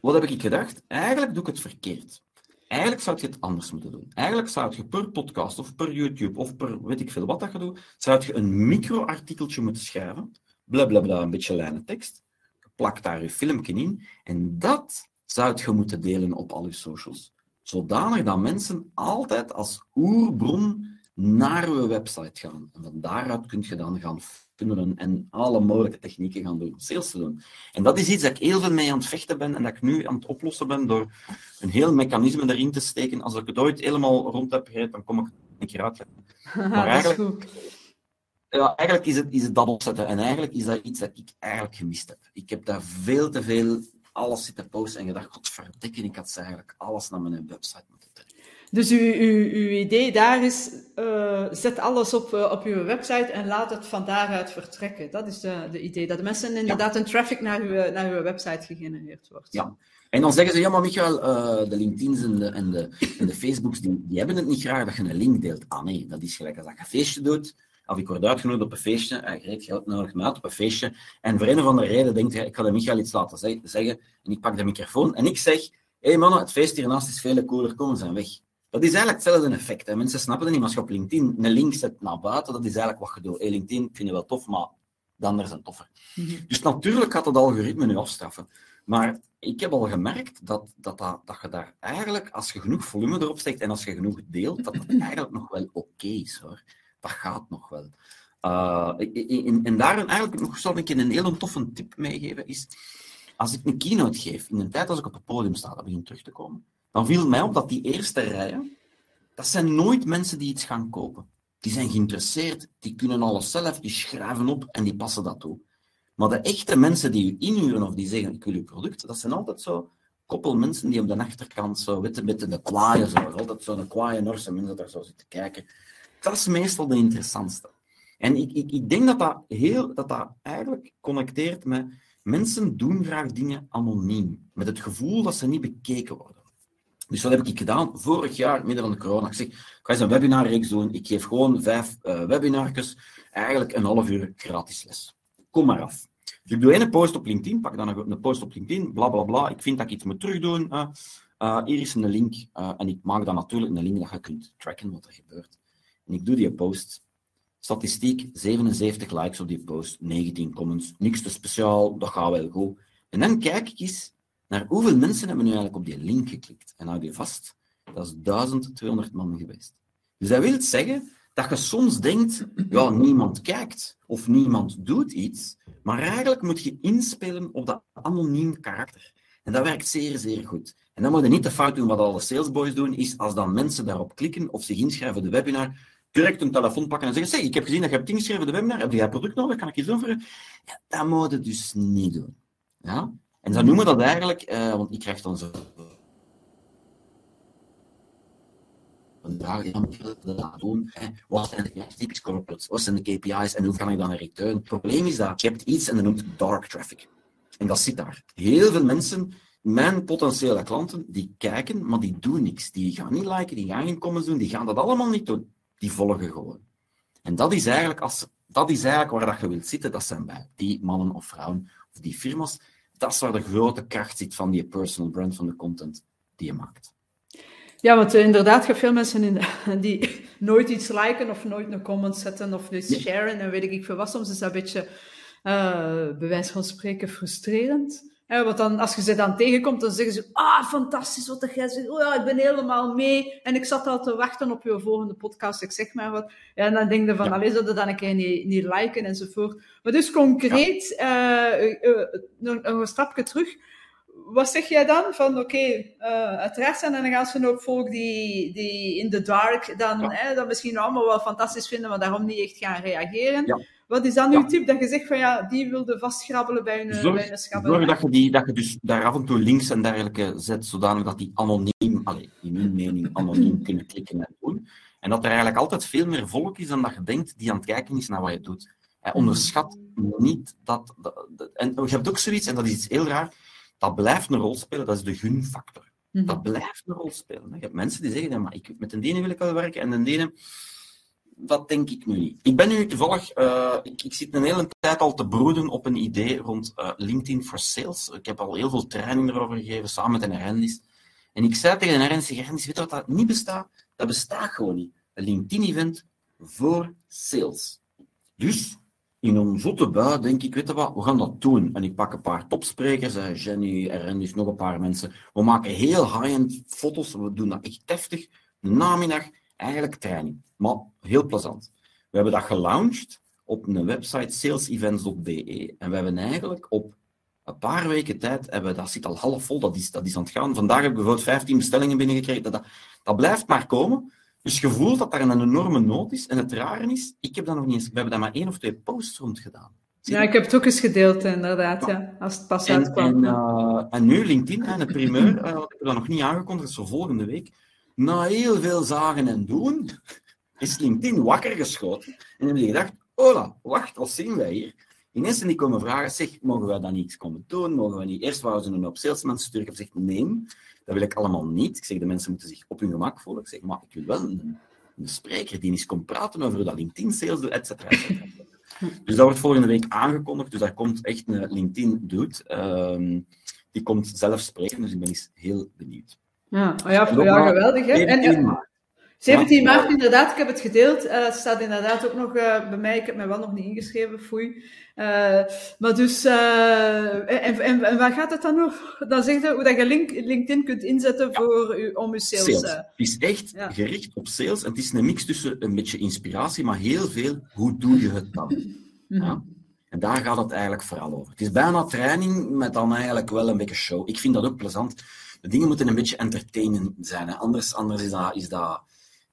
wat heb ik gedacht? Eigenlijk doe ik het verkeerd. Eigenlijk zou je het anders moeten doen. Eigenlijk zou je per podcast of per YouTube of per weet ik veel wat dat je doet, zou je een micro-artikeltje moeten schrijven. Blablabla, een beetje lijnen tekst. Je plakt daar je filmpje in. En dat zou je moeten delen op al je socials. Zodanig dat mensen altijd als oerbron naar uw website gaan. En van daaruit kun je dan gaan funnelen en alle mogelijke technieken gaan doen, sales te doen. En dat is iets dat ik heel veel mee aan het vechten ben en dat ik nu aan het oplossen ben door een heel mechanisme erin te steken. Als ik het ooit helemaal rond heb gereed, dan kom ik een keer uit. Maar eigenlijk, ja, eigenlijk is het, is het dat opzetten. En eigenlijk is dat iets dat ik eigenlijk gemist heb. Ik heb daar veel te veel alles zitten posten en gedacht, godverdikke, ik had eigenlijk alles naar mijn website moeten trekken. Dus uw, uw, uw idee daar is, uh, zet alles op, uh, op uw website en laat het van daaruit vertrekken. Dat is de, de idee, dat de mensen inderdaad een traffic naar uw, naar uw website gegenereerd wordt. Ja, en dan zeggen ze, ja maar Michael, uh, de LinkedIn's en de, en de, en de Facebooks, die, die hebben het niet graag dat je een link deelt. Ah nee, dat is gelijk als dat je een feestje doet, of ik word uitgenodigd op een feestje, uh, Greet geld nodig me uit op een feestje, en voor een of andere reden denkt hij, ik ga de Michael iets laten zeggen, en ik pak de microfoon, en ik zeg, hé hey mannen, het feest hiernaast is veel cooler, komen ze weg. Dat is eigenlijk hetzelfde effect. Hè. Mensen snappen het niet, maar als je op LinkedIn een link zet naar buiten, dat is eigenlijk wat je doet. Hey, LinkedIn vind je wel tof, maar de anderen zijn toffer. Mm -hmm. Dus natuurlijk gaat het algoritme nu afstraffen. Maar ik heb al gemerkt dat, dat, dat, dat je daar eigenlijk, als je genoeg volume erop steekt en als je genoeg deelt, dat het eigenlijk nog wel oké okay is hoor. Dat gaat nog wel. Uh, en, en daar eigenlijk nog zal ik je een hele toffe tip meegeven, is als ik een keynote geef, in de tijd als ik op het podium sta, dat begint terug te komen, dan viel mij op dat die eerste rijen, dat zijn nooit mensen die iets gaan kopen. Die zijn geïnteresseerd, die kunnen alles zelf, die schrijven op en die passen dat toe. Maar de echte mensen die u inhuren of die zeggen, ik wil uw product, dat zijn altijd zo koppel mensen die op de achterkant zo, weet met de kwaaien zo, altijd zo'n kwaaie Norse mensen daar zo zitten kijken. Dat is meestal de interessantste. En ik, ik, ik denk dat dat, heel, dat dat eigenlijk connecteert met mensen doen graag dingen anoniem, met het gevoel dat ze niet bekeken worden. Dus wat heb ik gedaan? Vorig jaar, midden van de corona, ik zeg, ik ga eens een webinarreeks doen. Ik geef gewoon vijf uh, webinarjes, eigenlijk een half uur gratis les. Kom maar af. Dus ik doe één post op LinkedIn, pak dan een post op LinkedIn, bla bla bla. Ik vind dat ik iets moet terugdoen. Uh, uh, hier is een link. En ik maak dan natuurlijk een link dat je kunt tracken wat er gebeurt. Ik doe die post. Statistiek, 77 likes op die post, 19 comments. Niks te speciaal, dat gaat wel goed. En dan kijk ik eens naar hoeveel mensen hebben nu eigenlijk op die link geklikt. En hou je vast, dat is 1200 man geweest. Dus dat wil zeggen dat je soms denkt, ja, niemand kijkt of niemand doet iets, maar eigenlijk moet je inspelen op dat anoniem karakter. En dat werkt zeer, zeer goed. En dan moet je niet de fout doen wat alle salesboys doen, is als dan mensen daarop klikken of zich inschrijven voor de webinar, direct een telefoon pakken en zeggen, zeg, ik heb gezien dat je hebt ingeschreven voor de webinar, heb jij product nodig, kan ik iets doen je? Ja, dat moet je dus niet doen. Ja? En dan noemen dat eigenlijk, uh, want ik krijg dan zo. Vandaag doen. Wat zijn de typisch corporates? Wat zijn de KPI's en hoe kan ik dan een return? Het probleem is dat je hebt iets en dat noemt dark traffic. En dat zit daar. Heel veel mensen, mijn potentiële klanten, die kijken, maar die doen niks. Die gaan niet liken, die gaan geen comments doen, die gaan dat allemaal niet doen. Die volgen gewoon. En dat is eigenlijk, als, dat is eigenlijk waar dat je wilt zitten. Dat zijn bij die mannen of vrouwen of die firma's dat is waar de grote kracht zit van die personal brand, van de content die je maakt. Ja, want uh, inderdaad, je veel mensen in, die nooit iets liken of nooit een comment zetten of dus sharen en weet ik veel wat. Soms is dat een beetje, uh, bij wijze van spreken, frustrerend. Want dan, als je ze dan tegenkomt, dan zeggen ze, ah, fantastisch wat jij zegt. Oh ja, ik ben helemaal mee. En ik zat al te wachten op je volgende podcast, ik zeg maar wat. Ja, en dan denk je van, ja. allee, dat dan een keer niet, niet liken enzovoort. Maar dus concreet, ja. uh, uh, nog een stapje terug. Wat zeg jij dan? Van, oké, okay, uiteraard zijn er een hoop volk die, die in the dark dan, ja. hè, dat misschien allemaal wel fantastisch vinden, maar daarom niet echt gaan reageren. Wat is dan uw tip dat je zegt van ja, die wilde vastgrabbelen bij een, zorg, bij een? Zorg dat je, die, dat je dus daar af en toe links en dergelijke zet, zodanig dat die anoniem, allez, in mijn mening, anoniem kunnen klikken en doen. En dat er eigenlijk altijd veel meer volk is dan dat je denkt die aan het kijken is naar wat je doet. En onderschat niet dat, dat, dat, En je hebt ook zoiets, en dat is iets heel raar, dat blijft een rol spelen, dat is de gunfactor. Mm -hmm. Dat blijft een rol spelen. Je hebt mensen die zeggen, ja, maar ik, met een ene wil ik wel werken en de ene dat denk ik nu niet. Ik ben nu toevallig, uh, ik, ik, zit een hele tijd al te broeden op een idee rond uh, LinkedIn for Sales. Ik heb al heel veel training erover gegeven, samen met een Rendis. En ik zei tegen een Ernst, Ernst, weet je wat dat niet bestaat? Dat bestaat gewoon niet. Een LinkedIn-event voor sales. Dus in een zotte bui denk ik, weet je wat, we gaan dat doen. En ik pak een paar topsprekers, Jenny, Ernst, nog een paar mensen. We maken heel high-end foto's, we doen dat echt heftig. Namiddag, eigenlijk training. Maar heel plezant. We hebben dat gelaunched op een website salesevents.be. En we hebben eigenlijk op een paar weken tijd, hebben, dat zit al half vol, dat is, dat is aan het gaan. Vandaag hebben we bijvoorbeeld 15 bestellingen binnengekregen. Dat, dat, dat blijft maar komen. Dus je voelt dat daar een enorme nood is. En het rare is, ik heb dat nog niet eens... We hebben daar maar één of twee posts rond gedaan. Ja, ik heb het ook eens gedeeld, inderdaad, ja. Als het pas uitkwam. En, uh, en nu LinkedIn, en het primeur, uh, ik heb dat nog niet aangekondigd, zo volgende week. Na heel veel zagen en doen, is LinkedIn wakker geschoten. En hebben die gedacht, hola, wacht, wat zien wij hier? Ineens zijn die komen vragen, zeg, mogen wij dat niet eens komen doen? Mogen we niet? Eerst wouden ze een op salesman sturen. Ik heb gezegd, nee, dat wil ik allemaal niet. Ik zeg, de mensen moeten zich op hun gemak voelen. Ik zeg, maar ik wil wel een, een spreker die eens komt praten over dat LinkedIn-sales doet, et cetera, et cetera. Dus dat wordt volgende week aangekondigd. Dus daar komt echt een LinkedIn-dude. Um, die komt zelf spreken, dus ik ben eens heel benieuwd. Ja, oh ja, ja geweldig. Hè? En, 17 maart, inderdaad, ik heb het gedeeld. Uh, het staat inderdaad ook nog uh, bij mij. Ik heb mij wel nog niet ingeschreven, foei. Uh, maar dus, en, en, en, waar gaat het dan over? Dan zeg je hoe dat je link, LinkedIn kunt inzetten voor u, om je sales. sales. Het is echt ja. gericht op sales. Het is een mix tussen een beetje inspiratie, maar heel veel, hoe doe je het dan? -hmm. ja. En daar gaat het eigenlijk vooral over. Het is bijna training met dan eigenlijk wel een beetje show. Ik vind dat ook plezant. De dingen moeten een beetje entertainend zijn. Hè. Anders, anders is dat... Is dat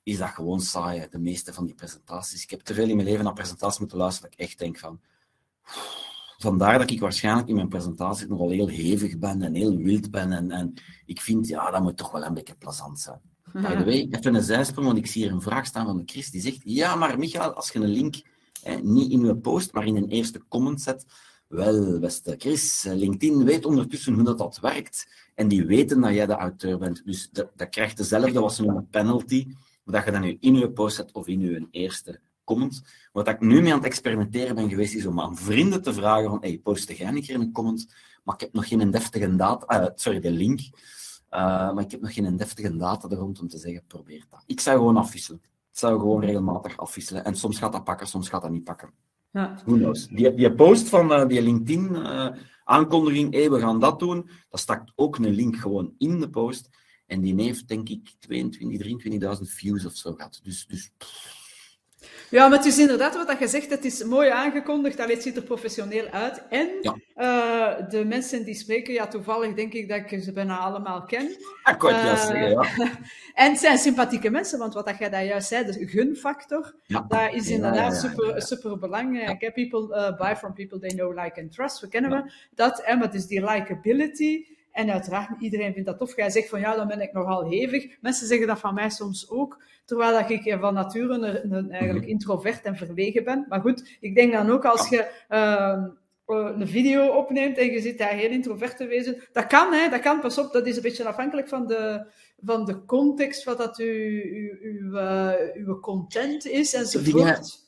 is dat gewoon saai, de meeste van die presentaties. Ik heb te veel in mijn leven naar presentaties moeten luisteren dat ik echt denk van... Vandaar dat ik waarschijnlijk in mijn presentatie nogal heel hevig ben en heel wild ben. En, en ik vind, ja, dat moet toch wel een beetje plezant zijn. By the way, even een zijsprong, want ik zie hier een vraag staan van Chris, die zegt, ja, maar Michael, als je een link niet in je post, maar in een eerste comment zet, wel, beste Chris, LinkedIn weet ondertussen hoe dat, dat werkt. En die weten dat jij de auteur bent. Dus dat, krijgt dezelfde, ze noemen penalty dat je dat nu in je post zet of in je eerste comment. Wat ik nu mee aan het experimenteren ben geweest, is om aan vrienden te vragen van, hey, post jij een keer een comment, maar ik heb nog geen deftige data, uh, sorry, de link, uh, maar ik heb nog geen deftige data er rond om te zeggen, probeer dat. Ik zou gewoon afwisselen. Ik zou gewoon regelmatig afwisselen. En soms gaat dat pakken, soms gaat dat niet pakken. Ja. Who knows? Die, die post van uh, die LinkedIn aankondiging, hey, we gaan dat doen, dat stakt ook een link gewoon in de post. En die heeft, denk ik, 22, 23.000 views of zo gehad. Dus, dus ja, maar het is inderdaad wat je zegt. Het is mooi aangekondigd. het ziet er professioneel uit. En ja. uh, de mensen die spreken, ja, toevallig denk ik dat ik ze bijna allemaal ken. Ah, kort, uh, zeggen, ja. en het zijn sympathieke mensen, want wat jij daar juist zei, de gunfactor, ja. dat is inderdaad ja, super, super belangrijk. People uh, buy from people they know, like and trust. We kennen we dat. En wat is die likability? En uiteraard, iedereen vindt dat tof. Jij zegt van ja, dan ben ik nogal hevig. Mensen zeggen dat van mij soms ook. Terwijl dat ik van nature een, een, eigenlijk mhm. introvert en verlegen ben. Maar goed, ik denk dan ook als je uh, een video opneemt en je zit daar heel introvert te wezen. Dat kan, hè, dat kan, pas op, dat is een beetje afhankelijk van de, van de context, wat dat uw, uw, uw, uh, uw content is enzovoort.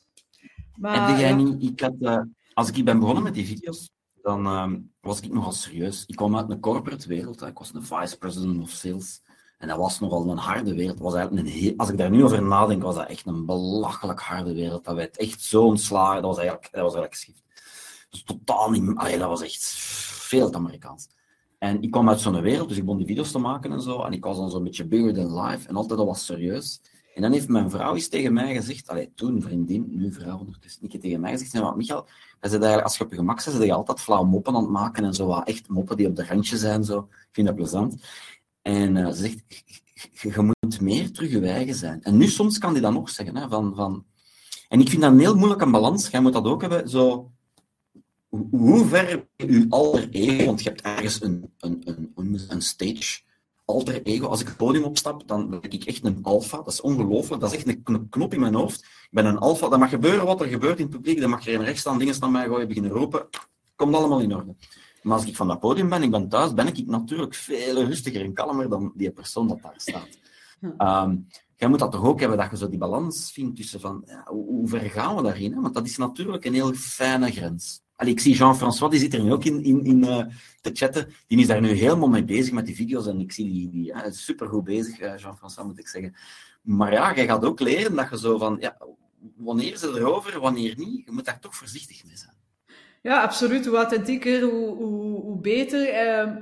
Maar, heb jij niet, ik had, uh, als ik ben begonnen met die video's, dan uh, was ik nogal serieus. Ik kwam uit een corporate wereld. Ik was een vice president of sales. En dat was nogal een harde wereld. Was eigenlijk een heel, als ik daar nu over nadenk, was dat echt een belachelijk harde wereld. Dat werd echt zo ontslagen. Dat was eigenlijk, dat was eigenlijk geschikt. Dus totaal niet... Allee, dat was echt veel te Amerikaans. En ik kwam uit zo'n wereld, dus ik begon die video's te maken en zo. En ik was dan zo'n beetje bigger than life. En altijd dat was serieus. En dan heeft mijn vrouw eens tegen mij gezegd, allee, toen vriendin, nu vrouw ondertussen, niet tegen mij gezegd, maar Michael, dat als je op je gemak zit, zit je altijd flauw moppen aan het maken en zo wat echt moppen die op de randje zijn. Zo. Ik vind dat plezant. En uh, ze zegt, je moet meer terug zijn. En nu soms kan die dat nog zeggen. Hè, van, van... En ik vind dat een heel moeilijke balans. Jij moet dat ook hebben. Zo, hoe ver je alter ego, want je hebt ergens een, een, een, een stage alter ego. Als ik het podium opstap, dan ben ik echt een alfa. Dat is ongelooflijk. Dat is echt een knop in mijn hoofd. Ik ben een alfa. Dat mag gebeuren wat er gebeurt in het publiek. Dan mag je in rechts staan, dingen naar mij gooien, beginnen roepen. Komt allemaal in orde. Maar als ik van dat podium ben, ik ben thuis, ben ik natuurlijk veel rustiger en kalmer dan die persoon dat daar staat. Um, jij moet dat toch ook hebben, dat je zo die balans vindt tussen van, ja, hoe, ver gaan we daarin? Hè? Want dat is natuurlijk een heel fijne grens. Allee, ik zie Jean-François, die zit er nu ook in, in, in uh, te chatten. Die is daar nu helemaal mee bezig met die video's. En ik zie die, die ja, supergoed bezig, Jean-François, moet ik zeggen. Maar ja, jij gaat ook leren dat je zo van, ja, wanneer het erover, wanneer niet? Je moet daar toch voorzichtig mee zijn. Ja, absoluut. Hoe authentieker, hoe, hoe, hoe beter. Uh,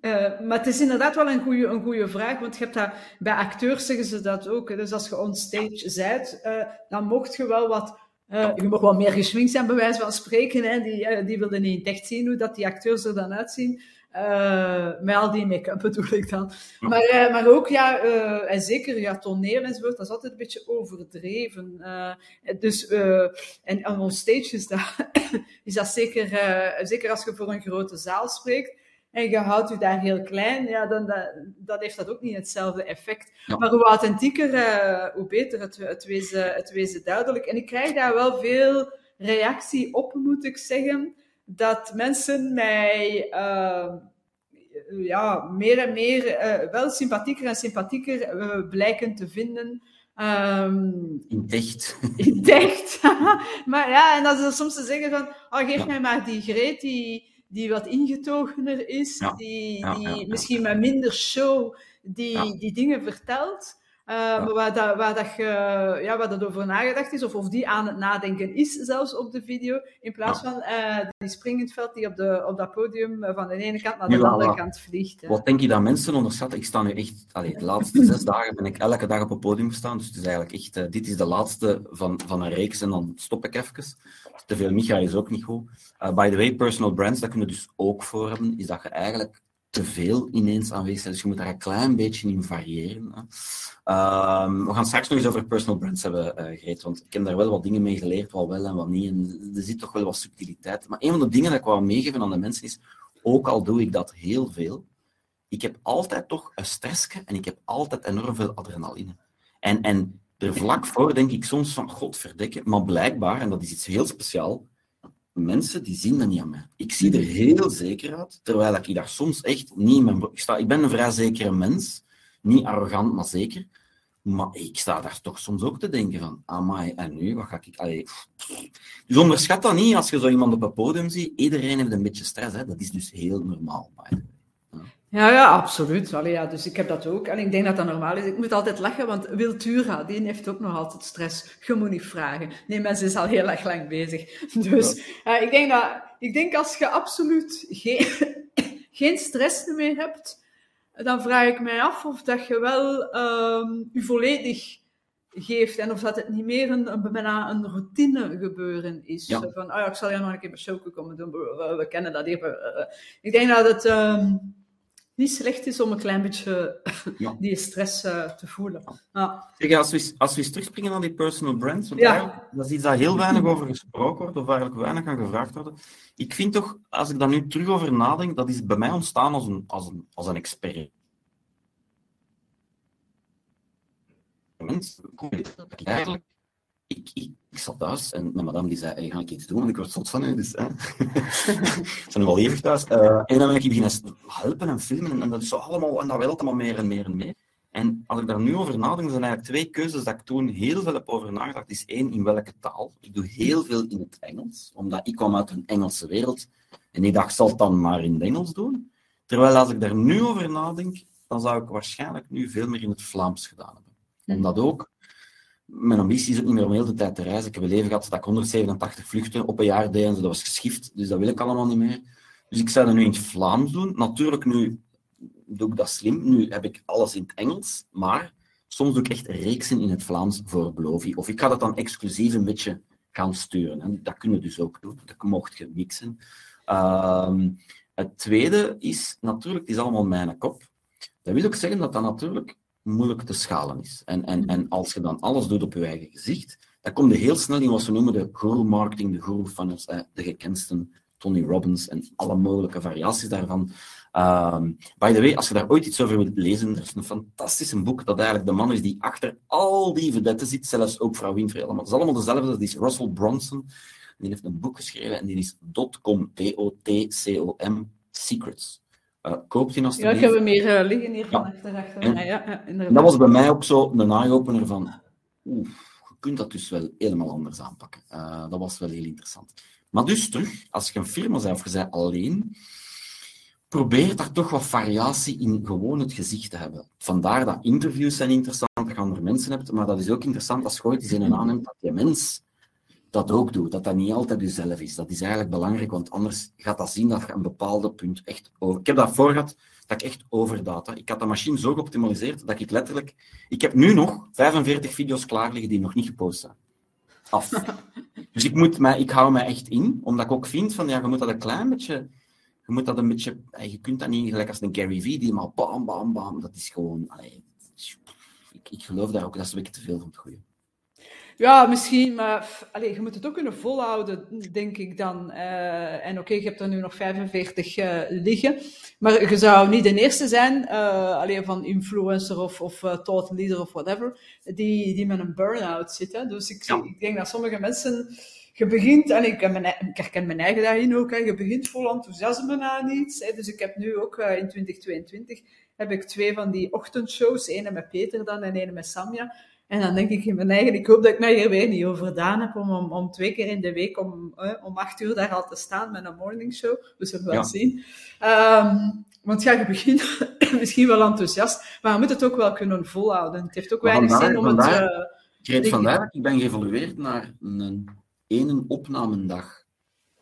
uh, maar het is inderdaad wel een goede een goede vraag, want je hebt dat, bij acteurs zeggen ze dat ook. Dus als je on stage bent, dan mocht je wel wat... je mag wel meer geschminkt zijn, bij wijze van spreken. Hè. Die, die wilden niet echt zien hoe dat die acteurs er dan uitzien. Uh, met al die make-up bedoel ik dan. Maar, uh, maar ook, ja, uh, en zeker ja, toneel enzovoort, dat is altijd een beetje overdreven. dus, en on stage is dat, is dat zeker, zeker als je voor een grote zaal spreekt, en je houdt je daar heel klein, ja, dan dat, heeft dat ook niet hetzelfde effect. Maar hoe authentieker, hoe beter. Het, het, wezen, het wezen duidelijk. En ik krijg daar wel veel reactie op, moet ik zeggen dat mensen mij uh, ja, meer en meer uh, wel sympathieker en sympathieker uh, blijken te vinden. Um, in dicht. In dicht. maar ja, en dat ze soms te zeggen van, oh, geef mij maar die Greet die, die wat ingetogener is, ja. die, ja, die misschien met minder show die, die dingen vertelt. Uh, ja. waar, dat, waar, dat je, ja, waar dat over nagedacht is, of of die aan het nadenken is, zelfs op de video, in plaats ja. van uh, die springend veld die op, de, op dat podium van de ene kant naar de andere kant vliegt. Hè. Wat denk je dat mensen onderschatten? Ik sta nu echt, allee, de laatste zes dagen ben ik elke dag op het podium gestaan, dus het is eigenlijk echt, uh, dit is de laatste van, van een reeks en dan stop ik even. Te veel Micha is ook niet goed. by the way, personal brands, dat kunnen we dus ook voor hebben, is dat je eigenlijk te veel ineens aanwezig zijn. Dus je moet daar een klein beetje in variëren. Um, we gaan straks nog eens over personal brands hebben, uh, want ik heb daar wel wat dingen mee geleerd, wat wel en wat niet. En er zit toch wel wat subtiliteit. Maar een van de dingen dat ik wou meegeven aan de mensen is, ook al doe ik dat heel veel, ik heb altijd toch een stressje en ik heb altijd enorm veel adrenaline. En, en er vlak voor denk ik soms van, godverdekken, maar blijkbaar, en dat is iets heel speciaals, mensen die zien dat niet aan mij. Ik zie er heel zeker uit, terwijl ik daar soms echt niet in mijn... Ik, sta, ik ben een vrij zekere mens, niet arrogant, maar zeker. Maar ik sta daar toch soms ook te denken van, amai, en nu, wat ga ik... Allee, dus onderschat dat niet als je zo iemand op het podium ziet. Iedereen heeft een beetje stress, hè. dat is dus heel normaal. Ja, ja, absoluut. Allee, ja, dus ik heb dat ook. En ik denk dat dat normaal is. Ik moet altijd lachen, want Wiltura, die heeft ook nog altijd stress. Je moet niet vragen. Nee, mensen is al heel erg lang bezig. Dus ja. uh, ik, denk dat, ik denk als je absoluut geen, geen stress meer hebt, dan vraag ik mij af of dat je wel um, je volledig geeft en of dat het niet meer een, een, een routine gebeuren is. Ja. Van, oh ja, ik zal jou nog een keer bij show komen doen, we, we, kennen dat even. Ik denk dat het... Um, niet slecht is om een klein beetje ja. die stress uh, te voelen. Ja. Zeg, als, we, als we eens terugspringen naar die personal brands, want ja. dat is iets daar heel weinig over gesproken wordt, of eigenlijk weinig aan gevraagd wordt. Ik vind toch, als ik daar nu terug over nadenk, dat is bij mij ontstaan als een, als een, als een experiment. Eigenlijk ik, ik, ik, zat thuis en mijn madame die zei, hey, ga ik iets doen? Want ik word zot van u, dus... Hè. ik ben al even thuis. Uh, en dan ben ik beginnen helpen en filmen en dat is zo allemaal, en dat wil allemaal meer en meer en meer. En als ik daar nu over nadenk, zijn eigenlijk twee keuzes dat ik toen heel veel heb over nagedacht. Is één, in welke taal? Ik doe heel veel in het Engels, omdat ik kwam uit een Engelse wereld. En ik dacht, zal het dan maar in het Engels doen? Terwijl als ik daar nu over nadenk, dan zou ik waarschijnlijk nu veel meer in het Vlaams gedaan hebben. Omdat ook mijn ambitie is ook niet meer om heel de tijd te reizen. Ik heb een leven gehad dat ik 187 vluchten op een jaar deed en dat was geschift, dus dat wil ik allemaal niet meer. Dus ik zou dat nu in het Vlaams doen. Natuurlijk, nu doe ik dat slim. Nu heb ik alles in het Engels, maar soms doe ik echt reeksen in het Vlaams voor Blovy. Of ik ga dat dan exclusief een beetje gaan sturen. En dat kunnen we dus ook doen. Dat mocht je mixen. Uh, het tweede is natuurlijk, het is allemaal mijn kop. Dat wil ook zeggen dat dat natuurlijk moeilijk te schalen is. En, en, en als je dan alles doet op je eigen gezicht, dan kom je heel snel in wat we noemen de guru marketing, de guru funnels, de gekendste Tony Robbins en alle mogelijke variaties daarvan. Um, by the way, als je daar ooit iets over wilt lezen, er is een fantastisch boek dat eigenlijk de man is die achter al die vedetten zit, zelfs ook vrouw Winfrey allemaal. Het is allemaal dezelfde, dat is Russell Bronson. Die heeft een boek geschreven en die is .com, D-O-T-C-O-M, Secrets. Uh, koopt hij Ja, ik heb hem meer uh, liggen hier van achter. Ja, ja, dat was bij mij ook zo een eye-opener van... Oeh, je kunt dat dus wel helemaal anders aanpakken. Uh, dat was wel heel interessant. Maar dus terug, als je een firma bent of je bent alleen, probeer daar toch wat variatie in gewoon het gezicht te hebben. Vandaar dat interviews zijn interessant, dat je andere mensen hebt, maar dat is ook interessant als je ooit eens een aanneemt dat je mens dat ook doet, dat dat niet altijd jezelf is. Dat is eigenlijk belangrijk, want anders gaat dat zien dat je een bepaalde punt echt over... Ik heb dat voor gehad, dat ik echt overdata. Ik had de machine zo geoptimaliseerd dat ik letterlijk... Ik heb nu nog 45 video's klaar liggen die nog niet gepost zijn. Af. Dus ik, moet mij, ik hou mij echt in, omdat ik ook vind van, ja, je moet dat een klein beetje... Je moet dat een beetje... Je kunt dat niet gelijk als een Gary Vee, die maar bam, bam, bam. Dat is gewoon... Allee, ik, ik geloof daar ook, dat is een beetje te veel van het goede. Ja, misschien, maar allez, je moet het ook kunnen volhouden, denk ik dan. Uh, en oké, je hebt er nu nog 45 uh, eh, liggen, maar je zou niet de eerste zijn, uh, alleen van influencer of, of thought leader of whatever, die, die met een burn-out zitten. Dus ik, ja. ik denk dat sommige mensen, je begint, en ik, mijn, ik herken mijn eigen daarin ook, hè, je begint vol enthousiasme aan iets. Hè, dus ik heb nu ook in 2022 heb ik twee van die ochtendshows, ene met Peter dan en ene met Samja. En dan denk ik in mijn eigen, ik hoop dat ik mij hier weer niet over gedaan heb om, om, om, twee keer in de week om, eh, om acht uur daar al te staan met een morningshow. We zullen wel zien. Um, want ja, je begint misschien wel enthousiast, maar je moet het ook wel kunnen volhouden. Het heeft ook weinig zin om vandaar, het... Uh, vandaar ik ben geëvolueerd naar een ene opnamendag,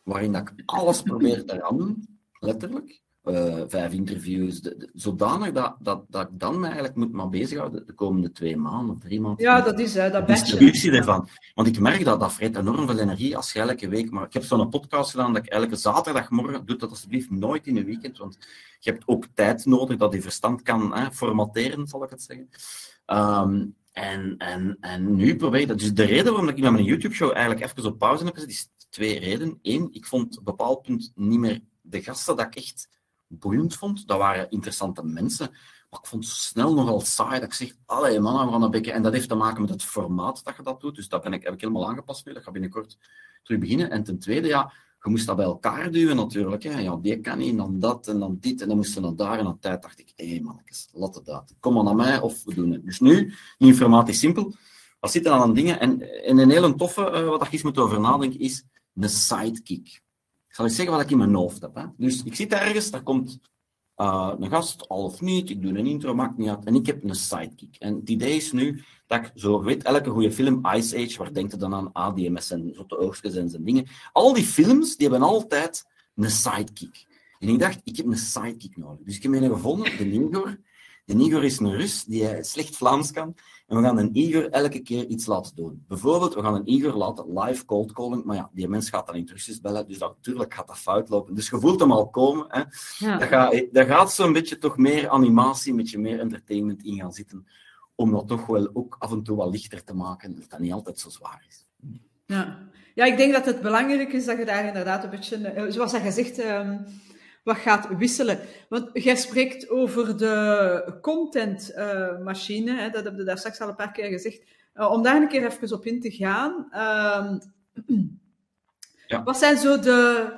waarin dat ik alles probeer te rammen, letterlijk uh, vijf interviews, de, zodanig dat, dat, dat ik dan eigenlijk moet maar bezighouden de komende twee maanden, drie maanden. Ja, dat is hè, dat distributie ervan. Want ik merk dat dat vreet enorm veel energie als je elke week... Maar ik heb zo'n podcast gedaan dat ik elke zaterdagmorgen... Doe dat alsjeblieft nooit in een weekend, want je hebt ook tijd nodig dat je verstand kan hè, formateren, zal ik het zeggen. Um, en, en, en nu probeer ik dat. Dus de reden waarom ik met mijn YouTube-show eigenlijk even op pauze heb gezet, is twee redenen. Eén, ik vond op een bepaald punt niet meer de gasten dat ik echt boeiend vond. Dat waren interessante mensen. Maar ik vond het snel nogal saai dat ik zeg, allee man, we gaan een beetje... En dat heeft te maken met het formaat dat je dat doet. Dus dat ben ik, heb ik helemaal aangepast nu. Dat gaat binnenkort terug beginnen. En ten tweede, ja, je moest dat bij elkaar duwen natuurlijk. Hè. Ja, die kan niet, dan dat, en dan dit. En dan moesten naar daar. En aan tijd dacht ik, hé hey, mannetjes, laat het uit. Kom maar naar mij, of we doen het. Dus nu, is simpel. Wat zit er aan dingen? En, en een hele toffe, uh, wat je eens moet over nadenken, is een sidekick. Ik zal eens zeggen wat ik in mijn hoofd heb. Hè. Dus ik zit ergens, daar komt uh, een gast, al of niet, ik doe een intro, maakt niet uit. En ik heb een sidekick. En het idee is nu dat ik, zo weet, elke goede film, Ice Age, waar denkt je dan aan ADMS en Zotte Oogstjes en zijn dingen. Al die films, die hebben altijd een sidekick. En ik dacht, ik heb een sidekick nodig. Dus ik heb een gevonden, de Igor. De Igor is een Rus die slecht Vlaams kan. En we gaan een Igor elke keer iets laten doen. Bijvoorbeeld, we gaan een Igor laten live cold calling. Maar ja, die mens gaat dan in Russisch bellen, dus dat, natuurlijk gaat dat fout lopen. Dus je voelt hem al komen. Hè. Ja. Dat, gaat, gaat zo'n beetje toch meer animatie, een beetje meer entertainment in gaan zitten. Om dat toch wel ook af en toe wat lichter te maken, dat dat niet altijd zo zwaar is. Ja. ja, ik denk dat het belangrijk is dat je daar inderdaad een beetje, eh, zoals dat gezegd... Um wat gaat wisselen. Want jij spreekt over de contentmachine, uh, dat heb je daar straks al een paar keer gezegd. Uh, om daar een keer even op in te gaan. Uh, ja. Wat zijn zo de,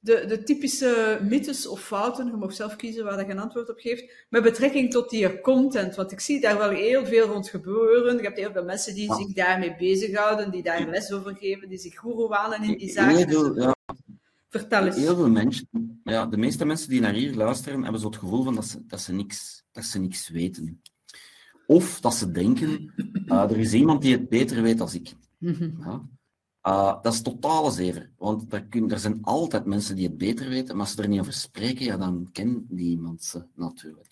de, de, typische mythes of fouten, je mag zelf kiezen waar je een antwoord op geeft, met betrekking tot die content? Want ik zie daar wel heel veel rond gebeuren. Je hebt heel veel mensen die zich daarmee bezighouden, die daar les over geven, die zich wanen in die zaken. Ja. Vertel eens. Heel veel mensen, ja, de meeste mensen die naar hier luisteren, hebben zo het gevoel van dat ze, dat ze, niks, dat ze niks weten. Of dat ze denken, uh, er is iemand die het beter weet dan ik. Mhm. Ja? Uh, dat is totale zever. Want er, kun, er, zijn altijd mensen die het beter weten, maar als ze er niet over spreken, ja, dan kent die iemand ze natuurlijk.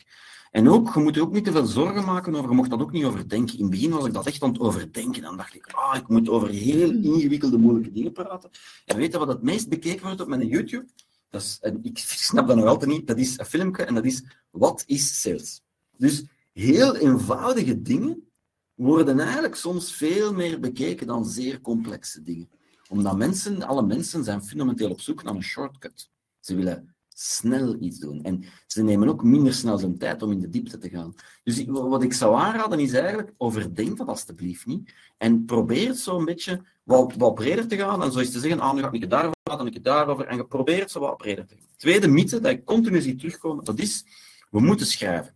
En ook, je moet je ook niet te veel zorgen maken over, je mocht dat ook niet overdenken. In het begin was ik dat echt aan het overdenken. Dan dacht ik, ah, ik moet over heel ingewikkelde, moeilijke dingen praten. En weet je wat het meest bekeken wordt op mijn YouTube? Dat is, en ik snap dat nog altijd niet. Dat is een filmpje en dat is, wat is sales? Dus heel eenvoudige dingen worden eigenlijk soms veel meer bekeken dan zeer complexe dingen. Omdat mensen, alle mensen zijn fundamenteel op zoek naar een shortcut. Ze willen snel iets doen. En ze nemen ook minder snel zijn tijd om in de diepte te gaan. Dus wat ik zou aanraden is eigenlijk, overdenk dat alstublieft niet. En probeer zo een beetje wat, wat breder te gaan. En zo is te zeggen, ah, nu ga ik het daarover dan ik het daarover. En je probeert zo wat breder te gaan. Tweede mythe dat ik continu zie terugkomen, dat is, we moeten schrijven.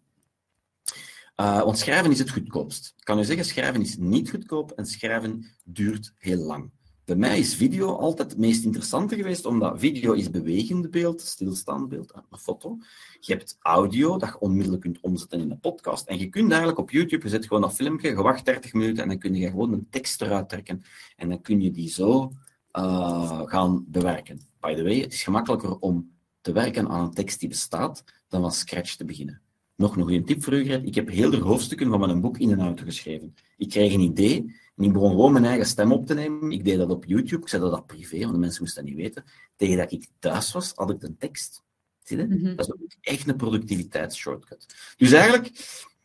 Uh, want schrijven is het goedkoopst. Ik kan u zeggen, schrijven is niet goedkoop en schrijven duurt heel lang. Bij mij is video altijd het meest interessante geweest, omdat video is bewegend beeld, stilstaand beeld, een foto. Je hebt audio, dat je onmiddellijk kunt omzetten in een podcast. En je kunt eigenlijk op YouTube, je zet gewoon dat filmpje, je wacht 30 minuten en dan kun je gewoon een tekst eruit trekken. En dan kun je die zo uh, gaan bewerken. By the way, het is gemakkelijker om te werken aan een tekst die bestaat, dan van scratch te beginnen. Nog een goede tip voor u, Ik heb heel de hoofdstukken van mijn boek in en auto geschreven. Ik kreeg een idee ik begon gewoon mijn eigen stem op te nemen. Ik deed dat op YouTube, ik zette dat privé, want de mensen moesten dat niet weten. Tegen dat ik thuis was, had ik een tekst. Zie je? Mhm. Dat is ook echt een productiviteitsshortcut. Dus eigenlijk,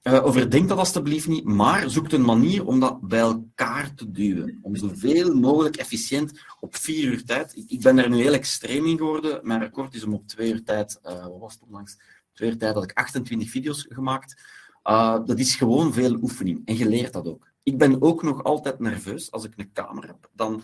uh, overdenk dat alstublieft niet, maar zoek een manier om dat bij elkaar te duwen. Om zoveel mogelijk efficiënt op vier uur tijd. Ik, ik ben er nu heel extreem in geworden. Mijn record is om op twee uur tijd, uh, wat was het onlangs? Twee uur tijd had ik 28 video's gemaakt. Uh, dat is gewoon veel oefening. En je leert dat ook. Ik ben ook nog altijd nerveus als ik een camera heb. Dan,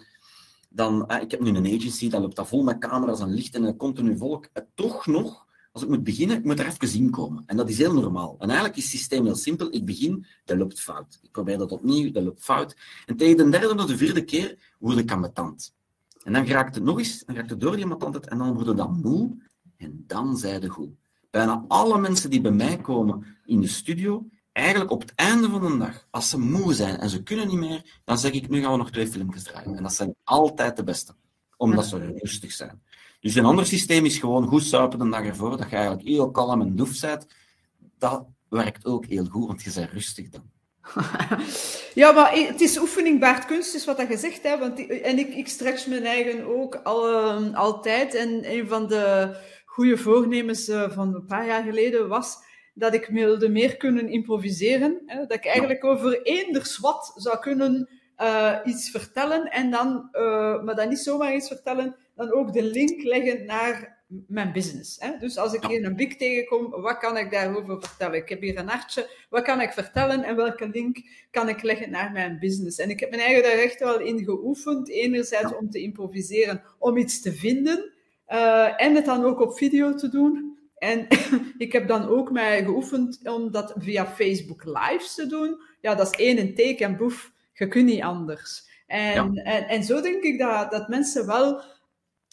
dan, uh, ik heb nu een agency, dan loopt dat vol met camera's en licht en een continu volk. Uh, toch nog, als ik moet beginnen, ik moet er even zien komen. En dat is heel normaal. En eigenlijk is het systeem heel simpel. Ik begin, dat loopt fout. Ik probeer dat opnieuw, dat loopt fout. En tegen de derde of de vierde keer word ik aan mijn tand. En dan raakt het nog eens, dan raakt het door die tand en dan worden dan moe. En dan zijn goed bijna alle mensen die bij mij komen in de studio, eigenlijk op het einde van de dag, als ze moe zijn en ze kunnen niet meer, dan zeg ik, nu gaan we nog twee filmpjes draaien. En dat zijn altijd de beste, omdat ze rustig zijn. Dus een ander systeem is gewoon goed suipen de dag ervoor, dat je eigenlijk heel kalm en doef bent. Dat werkt ook heel goed, want je bent rustig dan. ja, maar het is oefening baart kunst, is wat dat gezegd hebt. Want en ik, ik stretch mijn eigen ook ehm, altijd. En een van de goede voornemens uh, van een paar jaar geleden was dat ik wilde meer kunnen improviseren. Hè, dat ik eigenlijk over eenders wat zou kunnen uh, iets vertellen en dan, uh, maar dan niet zomaar iets vertellen, dan ook de link leggen naar mijn business. Hè? Dus als ik hier een big tegenkom, wat kan ik daarover vertellen? Ik heb hier een hartje, wat kan ik vertellen en welke link kan ik leggen naar mijn business? En ik heb mijn eigen daar echt wel in geoefend. Enerzijds om te improviseren, om iets te vinden. Uh, en het dan ook op video te doen. En ik heb dan ook mij geoefend om dat via Facebook Lives te doen. Ja, dat is één een teken en boef, je kunt niet anders. En, en, en zo denk ik dat, dat mensen wel...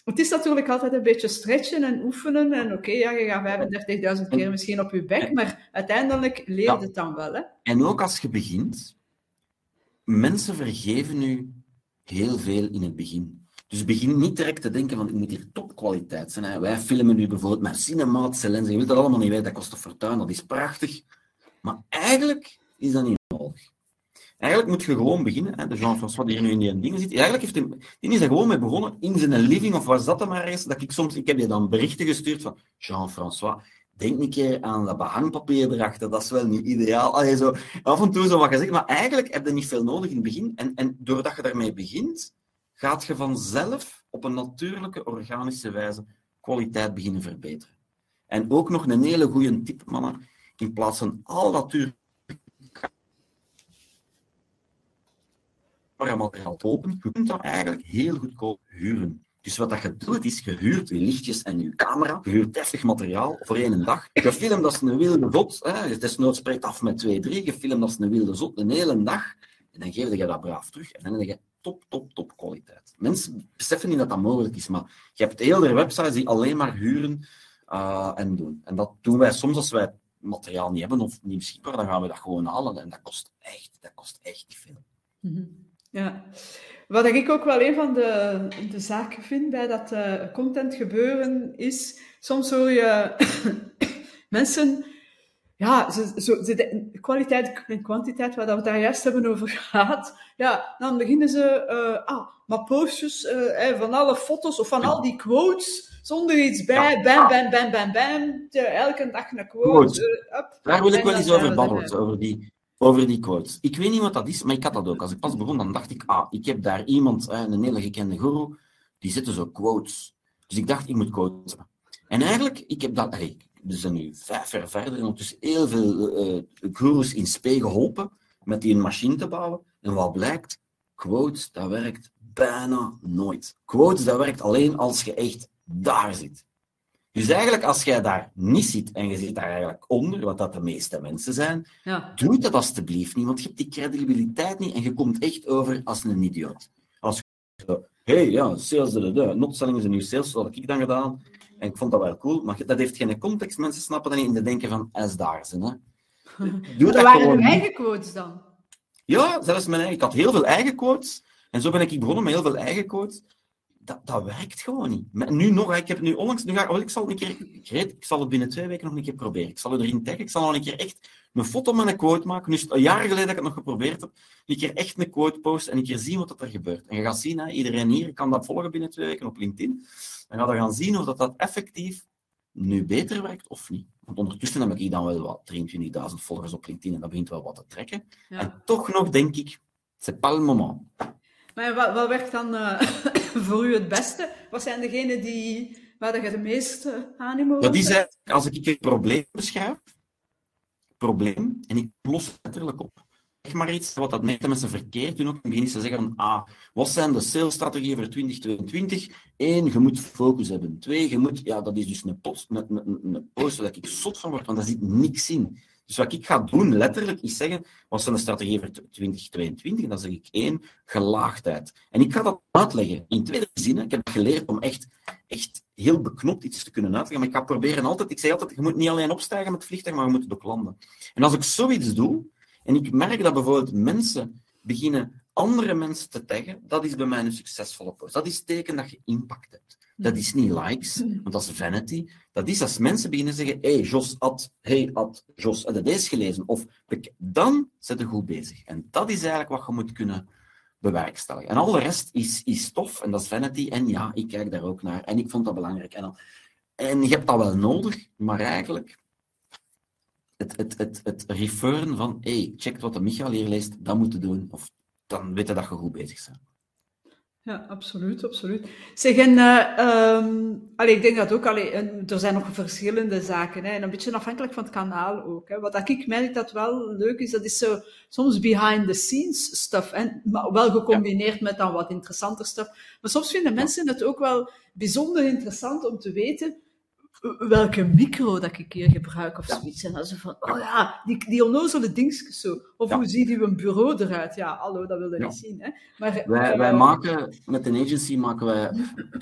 Het is natuurlijk altijd een beetje stretchen en oefenen. En oké, ja, je gaat 35.000 keer misschien op je bek, maar uiteindelijk leer je het dan wel. Hè? En ook als je begint, mensen vergeven u heel veel in het begin. Dus begin niet direct te denken van, ik moet hier topkwaliteit zijn. Hè. Wij filmen nu bijvoorbeeld met cinematische lenzen. Je wilt dat allemaal niet weten, dat kost een fortuin, dat is prachtig. Maar eigenlijk is dat niet nodig. Eigenlijk moet je gewoon beginnen. Hè. De Jean-François die hier nu in die dingen zit. Eigenlijk heeft hij, die is er gewoon mee begonnen in zijn living, of was dat dan maar eens, dat ik soms, ik heb je dan berichten gestuurd van, Jean-François, denk een keer aan dat behangpapier erachter, dat is wel niet ideaal. Allee, zo, af en toe zo wat gezegd, maar eigenlijk heb je niet veel nodig in het begin. En, en doordat je daarmee begint, gaat je vanzelf op een natuurlijke, organische wijze kwaliteit beginnen verbeteren. En ook nog een hele goede tip, mannen. In plaats van al dat duur materiaal open, je kunt dat eigenlijk heel goedkoop huren. Dus wat dat je doet, is je huurt je lichtjes en je camera, je huurt deftig materiaal voor één dag. Je filmt als een wilde zot, nooit spreekt af met twee, drie, je filmt als een wilde zot een hele dag, en dan geef je dat braaf terug. En dan heb je top, top, top kwaliteit. Mensen beseffen niet dat dat mogelijk is, maar je hebt hele websites die alleen maar huren uh, en doen. En dat doen wij soms als wij materiaal niet hebben of niet beschikbaar, dan gaan we dat gewoon halen. En dat kost echt, dat kost echt veel. Mhm. Ja. Wat ik ook wel een van de, de zaken vind bij dat uh, content gebeuren is, soms hoor je mensen ja, zo, zo, de kwaliteit en kwantiteit, waar we het daar juist hebben over gehad, ja, dan beginnen ze, uh, ah, maar postjes uh, van alle foto's of van al die quotes, zonder iets bij, bam, bam, bam, bam, bam, elke dag een quote. Uh, up, daar wil ik wel eens over babbelen, over die, over die quotes. Ik weet niet wat dat is, maar ik had dat ook. Als ik pas begon, dan dacht ik, ah, ik heb daar iemand, een hele gekende guru, die zette zo quotes. Dus ik dacht, ik moet quotes En eigenlijk, ik heb dat, hey, we zijn nu vijf jaar verder en ondertussen heel veel uh, gurus in spe geholpen met die een machine te bouwen. En wat blijkt? Quotes, dat werkt bijna nooit. Quotes, dat werkt alleen als je echt daar zit. Dus eigenlijk, als jij daar niet zit en je zit daar eigenlijk onder, wat dat de meeste mensen zijn, Ja. doe dat alstublieft niet, want je hebt die credibiliteit niet en je komt echt over als een idioot. Als je hey, ja, sales, de, de, is een nieuw sales, dat heb ik dan gedaan. En ik vond dat wel cool, maar dat heeft geen context. Mensen snappen dat niet en die denken van, is daar ze, hè. Doe Dat dat waren uw eigen quotes dan. Ja, zelfs mijn eigen. Ik had heel veel eigen quotes. En zo ben ik begonnen met heel veel eigen quotes. Dat, dat werkt gewoon niet. Nu nog, ik heb nu onlangs, nu ga, oh, ik zal een keer, ik, weet, ik zal het binnen twee weken nog een keer proberen. Ik zal het erin taggen. Ik zal nog een keer echt een foto met een quote maken. Nu is het een jaar geleden dat ik het nog geprobeerd heb. Een keer echt een quote posten en een keer zien wat er gebeurt. En je gaat zien, hè, iedereen hier kan dat volgen binnen twee weken op LinkedIn. Dan ga je gaan zien of dat, dat effectief nu beter werkt of niet. Want ondertussen heb ik dan wel wat 23.000 volgers op LinkedIn en dat begint wel wat te trekken. Ja. En toch nog denk ik, c'est pas le moment. Maar wat, wat werkt dan eh, voor u het beste? Wat zijn degenen die, waar je de meeste animo Dat is als ik een probleem beschrijf, probleem, en ik los het letterlijk op. Maar iets wat dat meeste mensen verkeerd doen. Ook in het ze zeggen van, ah, wat zijn de salesstrategieën voor 2022? Eén, je moet focus hebben. Twee, je moet, ja, dat is dus een post, een, een, post waar ik zot van word, want daar zit niks in. Dus wat ik ga doen, letterlijk, is zeggen, wat zijn de strategieën voor 2022? En dan zeg ik één, gelaagdheid. En ik ga dat uitleggen in twee zinnen. Ik heb geleerd om echt, echt heel beknopt iets te kunnen uitleggen, maar ik ga proberen altijd, ik zeg altijd, je moet niet alleen opstijgen met het vliegtuig, maar je moet het ook landen. En als ik zoiets doe, en ik merk dat bijvoorbeeld mensen beginnen andere mensen te taggen, dat is bij mij een succesvolle post. Dat is teken dat je impact hebt. Dat is niet likes, want dat is vanity. Dat is als mensen beginnen zeggen, hey, Jos had, hey, had, Jos, had je deze gelezen? Of, dan zit je goed bezig. En dat is eigenlijk wat je moet kunnen bewerkstelligen. En al de rest is, is tof, en dat is vanity. En ja, ik kijk daar ook naar. En ik vond dat belangrijk. En, en je hebt dat wel nodig, maar eigenlijk het, het, het, het referen van, hey, check wat de Michael hier leest, dat moet je doen. Of dan weet je dat je goed bezig bent. Ja, absoluut, absoluut. Zeg, en allee, ik denk dat ook, allee, en er zijn nog verschillende zaken, hè, en een beetje afhankelijk van het kanaal ook. Hè. Wat ik merk dat wel leuk is, dat is zo soms behind the scenes stuff, en, maar wel gecombineerd met dan wat interessanter stuff. Maar soms vinden mensen het ook wel bijzonder interessant om te weten welke micro dat ik hier gebruik of zoiets. En dan zo van, oh ja, die, die onnozele dingetjes zo. Of Ja. hoe ziet uw bureau eruit? Ja, hallo, dat wil je Ja. niet zien. Hè. Maar, Wij, eh, wij maken, met een agency maken wij,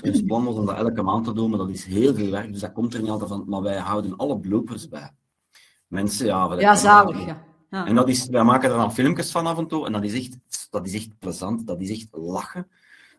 ons plan was om dat elke maand te doen, maar dat is heel veel werk, dus dat komt er niet altijd van. Maar wij houden alle bloopers bij. Mensen, ja... Ja, zalig, ja. ja. En dat is, wij maken er dan filmpjes van af en toe, en dat is echt, dat is echt plezant, dat is echt lachen.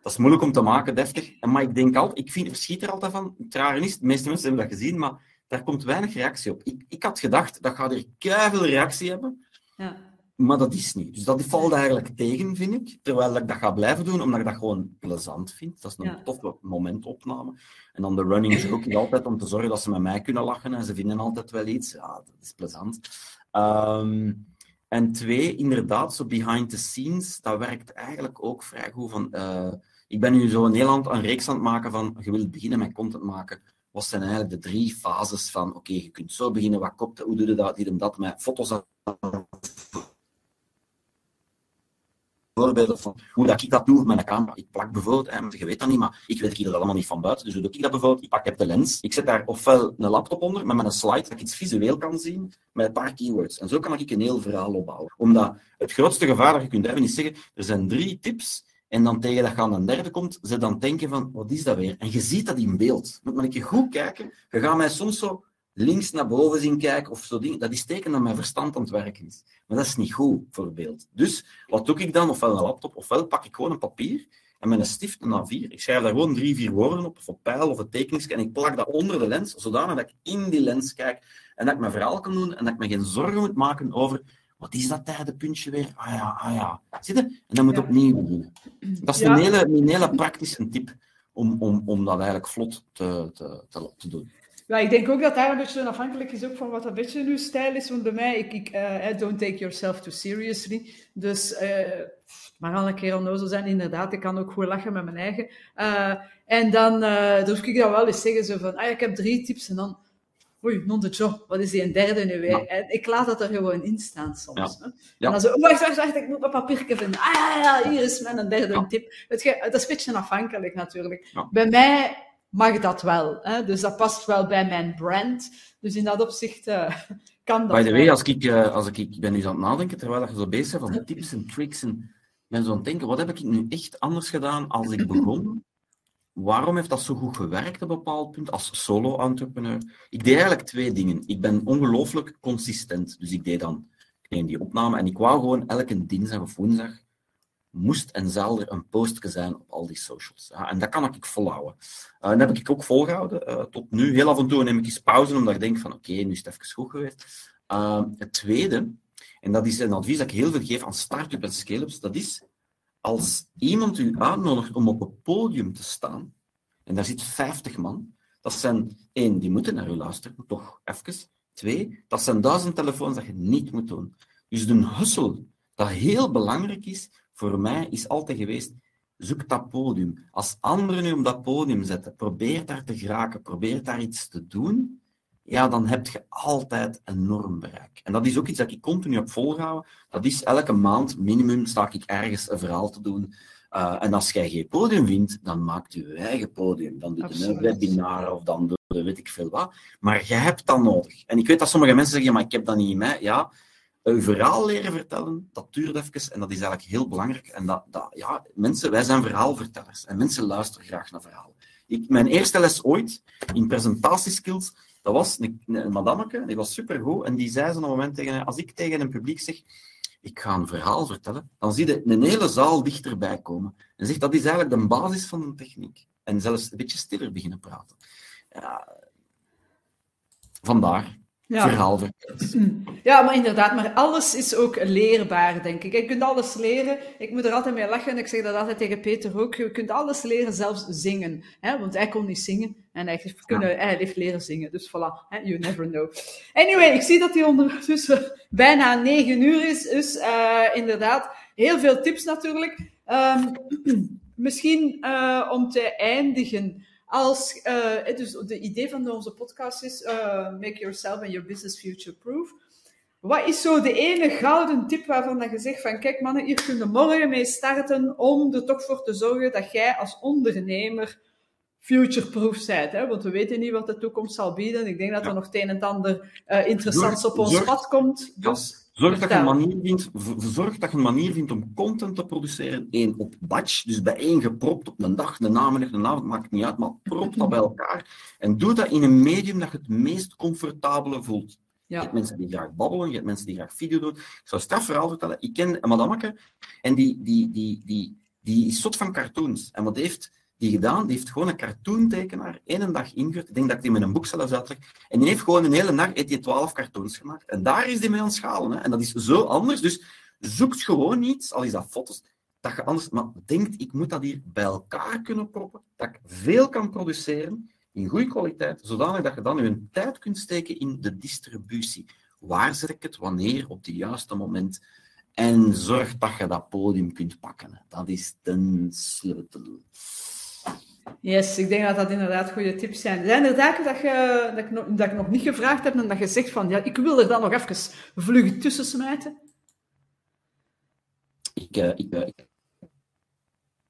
Dat is moeilijk om te maken, deftig. En, maar ik denk altijd, ik vind, verschiet er altijd van. Het rare is, de meeste mensen hebben dat gezien, maar daar komt weinig reactie op. Ik, ik had gedacht, dat gaat er keiveel reactie hebben, ja. maar dat is niet. Dus dat valt eigenlijk tegen, vind ik. Terwijl ik dat ga blijven doen, omdat ik dat gewoon plezant vind. Dat is een Ja. toffe momentopname. En dan de running is ook altijd om te zorgen dat ze met mij kunnen lachen. En ze vinden altijd wel iets. Ja, dat is plezant. Ehm, en twee, inderdaad, zo behind the scenes, dat werkt eigenlijk ook vrij goed. Van, eh, ik ben nu zo in Nederland een reeks aan het maken van, je wilt beginnen met content maken. Wat zijn eigenlijk de drie fases van, oké, je kunt zo beginnen, wat kopt, hoe doe je dat, dit en dat, met foto's aan voorbeelden van hoe dat ik dat doe met een camera. Ik plak bijvoorbeeld, je weet dat niet, maar ik weet dat allemaal niet van buiten. Dus doe ik dat bijvoorbeeld? Ik pak heb de lens, ik zet daar ofwel een laptop onder, met een slide, dat ik iets visueel kan zien, met een paar keywords. En zo kan ik een heel verhaal opbouwen. Omdat het grootste gevaar dat je kunt hebben is zeggen, er zijn drie tips, en dan tegen dat je aan een derde komt, ze dan denken van, wat is dat weer? En je ziet dat in beeld. Moet maar een goed kijken. Je gaat mij soms zo links naar boven zien kijken, of zo dingen. Dat is teken dat mijn verstand aan het werken is. Maar dat is niet goed voor beeld. Dus wat doe ik dan? Ofwel een laptop, ofwel pak ik gewoon een papier en met een stift een A4. Ik schrijf daar gewoon drie, vier woorden op, of een pijl of een tekeningsje, en ik plak dat onder de lens, zodanig dat ik in die lens kijk en dat ik mijn verhaal kan doen en dat ik me geen zorgen moet maken over wat is dat derde puntje weer? Ah ja, ah ja. Zie je? En dan moet Ja. opnieuw beginnen. Dat is Ja. een, hele, een hele praktische tip om, om, om dat eigenlijk vlot te, te, te, te doen. Ja, ik denk ook dat daar een beetje afhankelijk is ook van wat een beetje uw stijl is. Want bij mij, ik, ik eh, don't take yourself too seriously. Dus, eh maar al een keer onnozel zijn, inderdaad. Ik kan ook goed lachen met mijn eigen. Eh, en dan uh, durf ik dat wel eens zeggen, zo van, ah, ik heb drie tips en dan, oei, non de job, wat is die een derde nu weer? Ja. En ik laat dat er gewoon in staan soms. Ja. Hè? Ja. En dan zo, oh, wacht, wacht, wacht, ik moet mijn papiertje vinden. Ah ja, ja, hier is mijn derde tip. Je, dat is een beetje afhankelijk natuurlijk. Bij mij mag dat wel. Hè? Dus dat past wel bij mijn brand. Dus in dat opzicht uh, kan dat By the way, als ik, uh, als ik, ik ben eens aan het nadenken, terwijl je zo bezig bent van tips en tricks, en ben zo aan het denken, wat heb ik nu echt anders gedaan als ik begon? Waarom heeft dat zo goed gewerkt op een bepaald punt als solo-entrepreneur? Ik deed eigenlijk twee dingen. Ik ben ongelooflijk consistent. Dus ik deed dan ik neem die opname en ik wou gewoon elke dinsdag of woensdag moest en zal er een postje zijn op al die socials. En dat kan ik volhouden. Uh, dat heb ik ook volgehouden uh, tot nu. Heel af en toe neem ik eens pauze, omdat ik denk van oké, nu is het even goed geweest. Uh, het tweede, en dat is een advies dat ik heel veel geef aan start-up en scale-ups, dat is als iemand u uitnodigt om op een podium te staan, en daar zit 50 man, dat zijn één, die moeten naar u luisteren, toch even. Twee, dat zijn duizend telefoons dat je niet moet doen. Dus de hustle, dat heel belangrijk is, voor mij is altijd geweest, zoek dat podium. Als anderen nu op dat podium zetten, probeer daar te geraken, probeer daar iets te doen, ja, dan heb je altijd enorm bereik. En dat is ook iets dat ik continu heb volgehouden. Dat is elke maand minimum sta ik ergens een verhaal te doen. Uh, en als jij geen podium vindt, dan maakt je eigen podium. Dan doe je een webinar of dan doe je weet ik veel wat. Maar jij hebt dat nodig. En ik weet dat sommige mensen zeggen, maar ik heb dat niet in mij. Ja, een verhaal leren vertellen, dat duurt even en dat is eigenlijk heel belangrijk. En dat, dat, ja, mensen, wij zijn verhaalvertellers en mensen luisteren graag naar verhalen. Ik, mijn eerste les ooit in presentatieskills, dat was een, een madameke, die was supergoed en die zei zo'n moment tegen mij, als ik tegen een publiek zeg, ik ga een verhaal vertellen, dan zie je een hele zaal dichterbij komen. En zegt, dat is eigenlijk de basis van de techniek. En zelfs een beetje stiller beginnen praten. Ja, vandaar ja. verhaal Ja, maar inderdaad, maar alles is ook leerbaar, denk ik. Je kunt alles leren. Ik moet er altijd mee lachen en ik zeg dat altijd tegen Peter ook. Je kunt alles leren, zelfs zingen. Hè? Want hij kon niet zingen en hij heeft, kunnen, hij heeft leren zingen. Dus voilà, hè? you never know. Anyway, ik zie dat hij ondertussen bijna negen uur is. Dus uh, inderdaad, heel veel tips natuurlijk. Um, misschien uh, om te eindigen. Als, uh, dus de idee van onze podcast is uh, make yourself and your business future proof. Wat is zo de ene gouden tip waarvan dat je zegt van kijk mannen, hier kunnen morgen mee starten om er toch voor te zorgen dat jij als ondernemer future-proof bent. Hè? Want we weten niet wat de toekomst zal bieden. Ik denk dat er nog het een en ander uh, interessants op ons pad komt. Dus Zorg dat, je een manier vindt, zorg dat je een manier vindt om content te produceren. Eén, op batch, dus bijeen gepropt op een dag, een namiddag, een avond, maakt niet uit, maar prop dat bij elkaar. En doe dat in een medium dat je het meest comfortabele voelt. Ja. Je hebt mensen die graag babbelen, je hebt mensen die graag video doen. Ik zou straf verhaal vertellen. Ik ken een madameke en die, die, die, die, die is soort van cartoons. En wat heeft die gedaan, die heeft gewoon een cartoontekenaar één dag ingehuurd. Ik denk dat ik die met een boek zelfs uitleg. En die heeft gewoon een hele dag heeft die 12 cartoons gemaakt. En daar is die mee aan schalen. Hè. En dat is zo anders. Dus zoek gewoon iets, al is dat foto's, dat je anders... Maar denkt, ik moet dat hier bij elkaar kunnen proppen, dat ik veel kan produceren, in goede kwaliteit, zodanig dat je dan je tijd kunt steken in de distributie. Waar zet ik het, wanneer, op het juiste moment... En zorg dat je dat podium kunt pakken. Dat is de sleutel. Yes, ik denk dat dat inderdaad goede tips zijn. Zijn er zaken dat, je, dat, ik nog, dat nog niet gevraagd heb en dat je zegt van, ja, ik wil er dan nog even vlug tussen smijten? Ik, ik, uh, ik,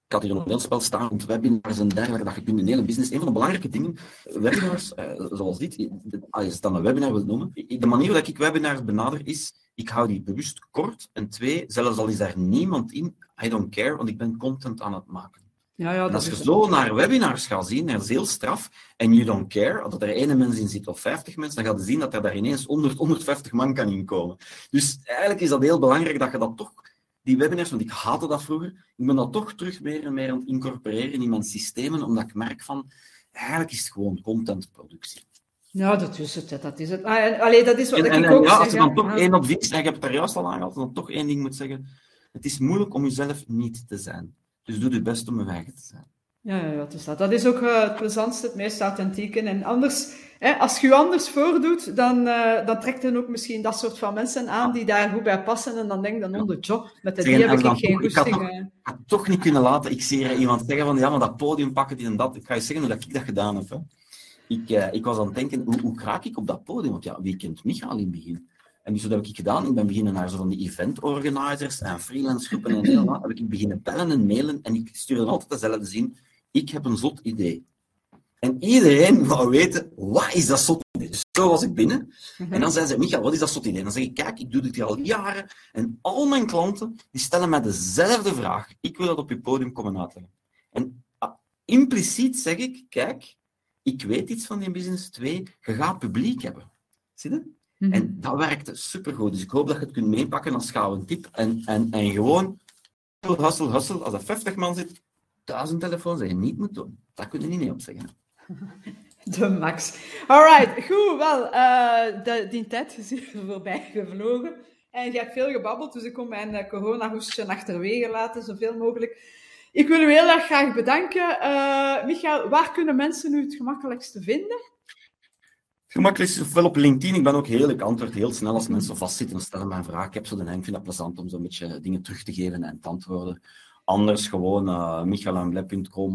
had hier een mailspel staan rond webinars en dergelijke, dat je kunt een hele business... Een van de belangrijke dingen, webinars, uh, zoals dit, als je het dan een webinar wilt noemen, de manier waarop ik webinars benader is, ik hou die bewust kort. En twee, zelfs al is daar niemand in, I don't care, want ik ben content aan het maken. Ja, ja, als je zo naar webinars gaat zien, dat is heel straf, en you don't care, dat er één mens in zit of 50 mensen, dan ga je zien dat er daar ineens 100, 150 man kan inkomen. Dus eigenlijk is dat heel belangrijk dat je dat toch, die webinars, want ik haatte dat vroeger, ik ben dat toch terug meer en meer aan het incorporeren in mijn systemen, omdat ik merk van, eigenlijk is het gewoon contentproductie. Ja, dat is het. Dat is het. Ah, allee, dat is wat en, ik en, ook ja, zeg, Als je dan toch één advies, en je hebt het daar juist al aangehaald, dan toch één ding moet zeggen, het is moeilijk om jezelf niet te zijn. Dus doe je best om je eigen te zijn. Ja, ja, dat is dat. Dat is ook uh, het plezantste, het meest authentieke. En anders, hè, als je je anders voordoet, dan, uh, dan trekt dan ook misschien dat soort van mensen aan die daar goed bij passen. En dan denk je dan, oh, de job, met de, die heb ik geen goesting. Ik had, toch, had toch niet kunnen laten. Ik zie iemand zeggen van, ja, maar dat podium pakken, die en dat. Ik ga je zeggen hoe dat ik dat gedaan heb. Hè. Ik, uh, ik was aan het denken, hoe, hoe raak ik op dat podium? Want ja, wie kent Michael in het begin? En dus wat heb ik gedaan? Ik ben beginnen naar zo van die event organizers en freelance groepen en heel wat. Heb ik beginnen bellen en mailen en ik stuurde altijd dezelfde zin. Ik heb een zot idee. En iedereen wou weten, wat is dat zot idee? Dus zo was ik binnen. En dan zei ze, Michael, wat is dat zot idee? Dan zeg ik, kijk, ik doe dit hier al jaren. En al mijn klanten, die stellen mij dezelfde vraag. Ik wil dat op je podium komen uitleggen. En ah, impliciet zeg ik, kijk, ik weet iets van die business. Twee, je gaat publiek hebben. Zie je? Mhm. En dat werkte supergoed. Dus ik hoop dat je het kunt meepakken als gouden tip. En, en, en gewoon, hustle, hustle. Als er 50 man zit, duizend telefoons dat je niet moet doen. Daar kun je niet op zeggen. De max. Alright, goed. Wel, eh, de, die tijd is hier voorbij gevlogen. En je hebt veel gebabbeld, dus ik kom mijn uh, corona-hoestje achterwege laten, zoveel mogelijk. Ik wil u heel erg graag bedanken. Uh, Michael, waar kunnen mensen u het gemakkelijkste vinden? Gemakkelijk is ofwel op LinkedIn. Ik ben ook heel, ik antwoord heel snel als mensen vastzitten en stellen mij een vraag. Ik heb zo de ik vind het plezant om zo'n beetje dingen terug te geven en te antwoorden. Anders gewoon uh,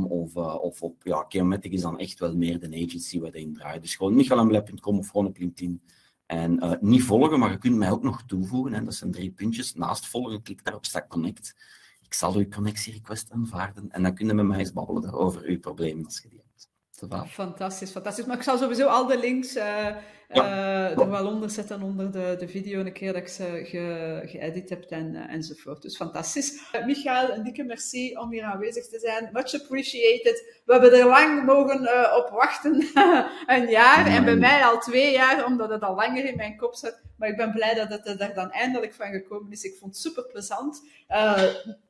of, uh, of op, ja, Cheomatic is dan echt wel meer de agency waar in draait. Dus gewoon michaelambleb.com of gewoon op LinkedIn. En uh, niet volgen, maar je kunt mij ook nog toevoegen. Hè. Dat zijn drie puntjes. Naast volgen, klik daarop, staat connect. Ik zal uw connectierequest aanvaarden en dan kun je met mij eens babbelen over uw problemen als je Fantastisch, fantastisch. Maar ik zal sowieso al de links uh, ja. uh, er wel onder zetten onder de, de video, een keer dat ik ze ge, geëdit heb en, uh, enzovoort. Dus fantastisch. Michael, een dikke merci om hier aanwezig te zijn. Much appreciated. We hebben er lang mogen op wachten. een jaar en bij mij al twee jaar, omdat het al langer in mijn kop zit. Maar ik ben blij dat het er dan eindelijk van gekomen is. Ik vond het super plezant.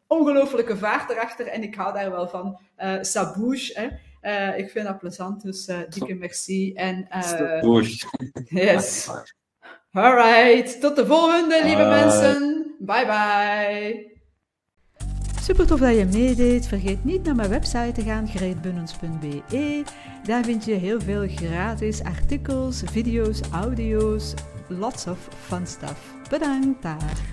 ongelooflijke vaart erachter en ik hou daar wel van. Uh, Sabouche, hè. Uh, ik vind dat plezant, dus uh, dikke merci. En, uh, yes. Alright, tot de volgende, lieve mensen. Bye bye. Super tof dat je meedeed. Vergeet niet naar mijn website te gaan, greetbunnens.be. Daar vind je heel veel gratis artikels, video's, audio's, lots of fun stuff. Bedankt daar.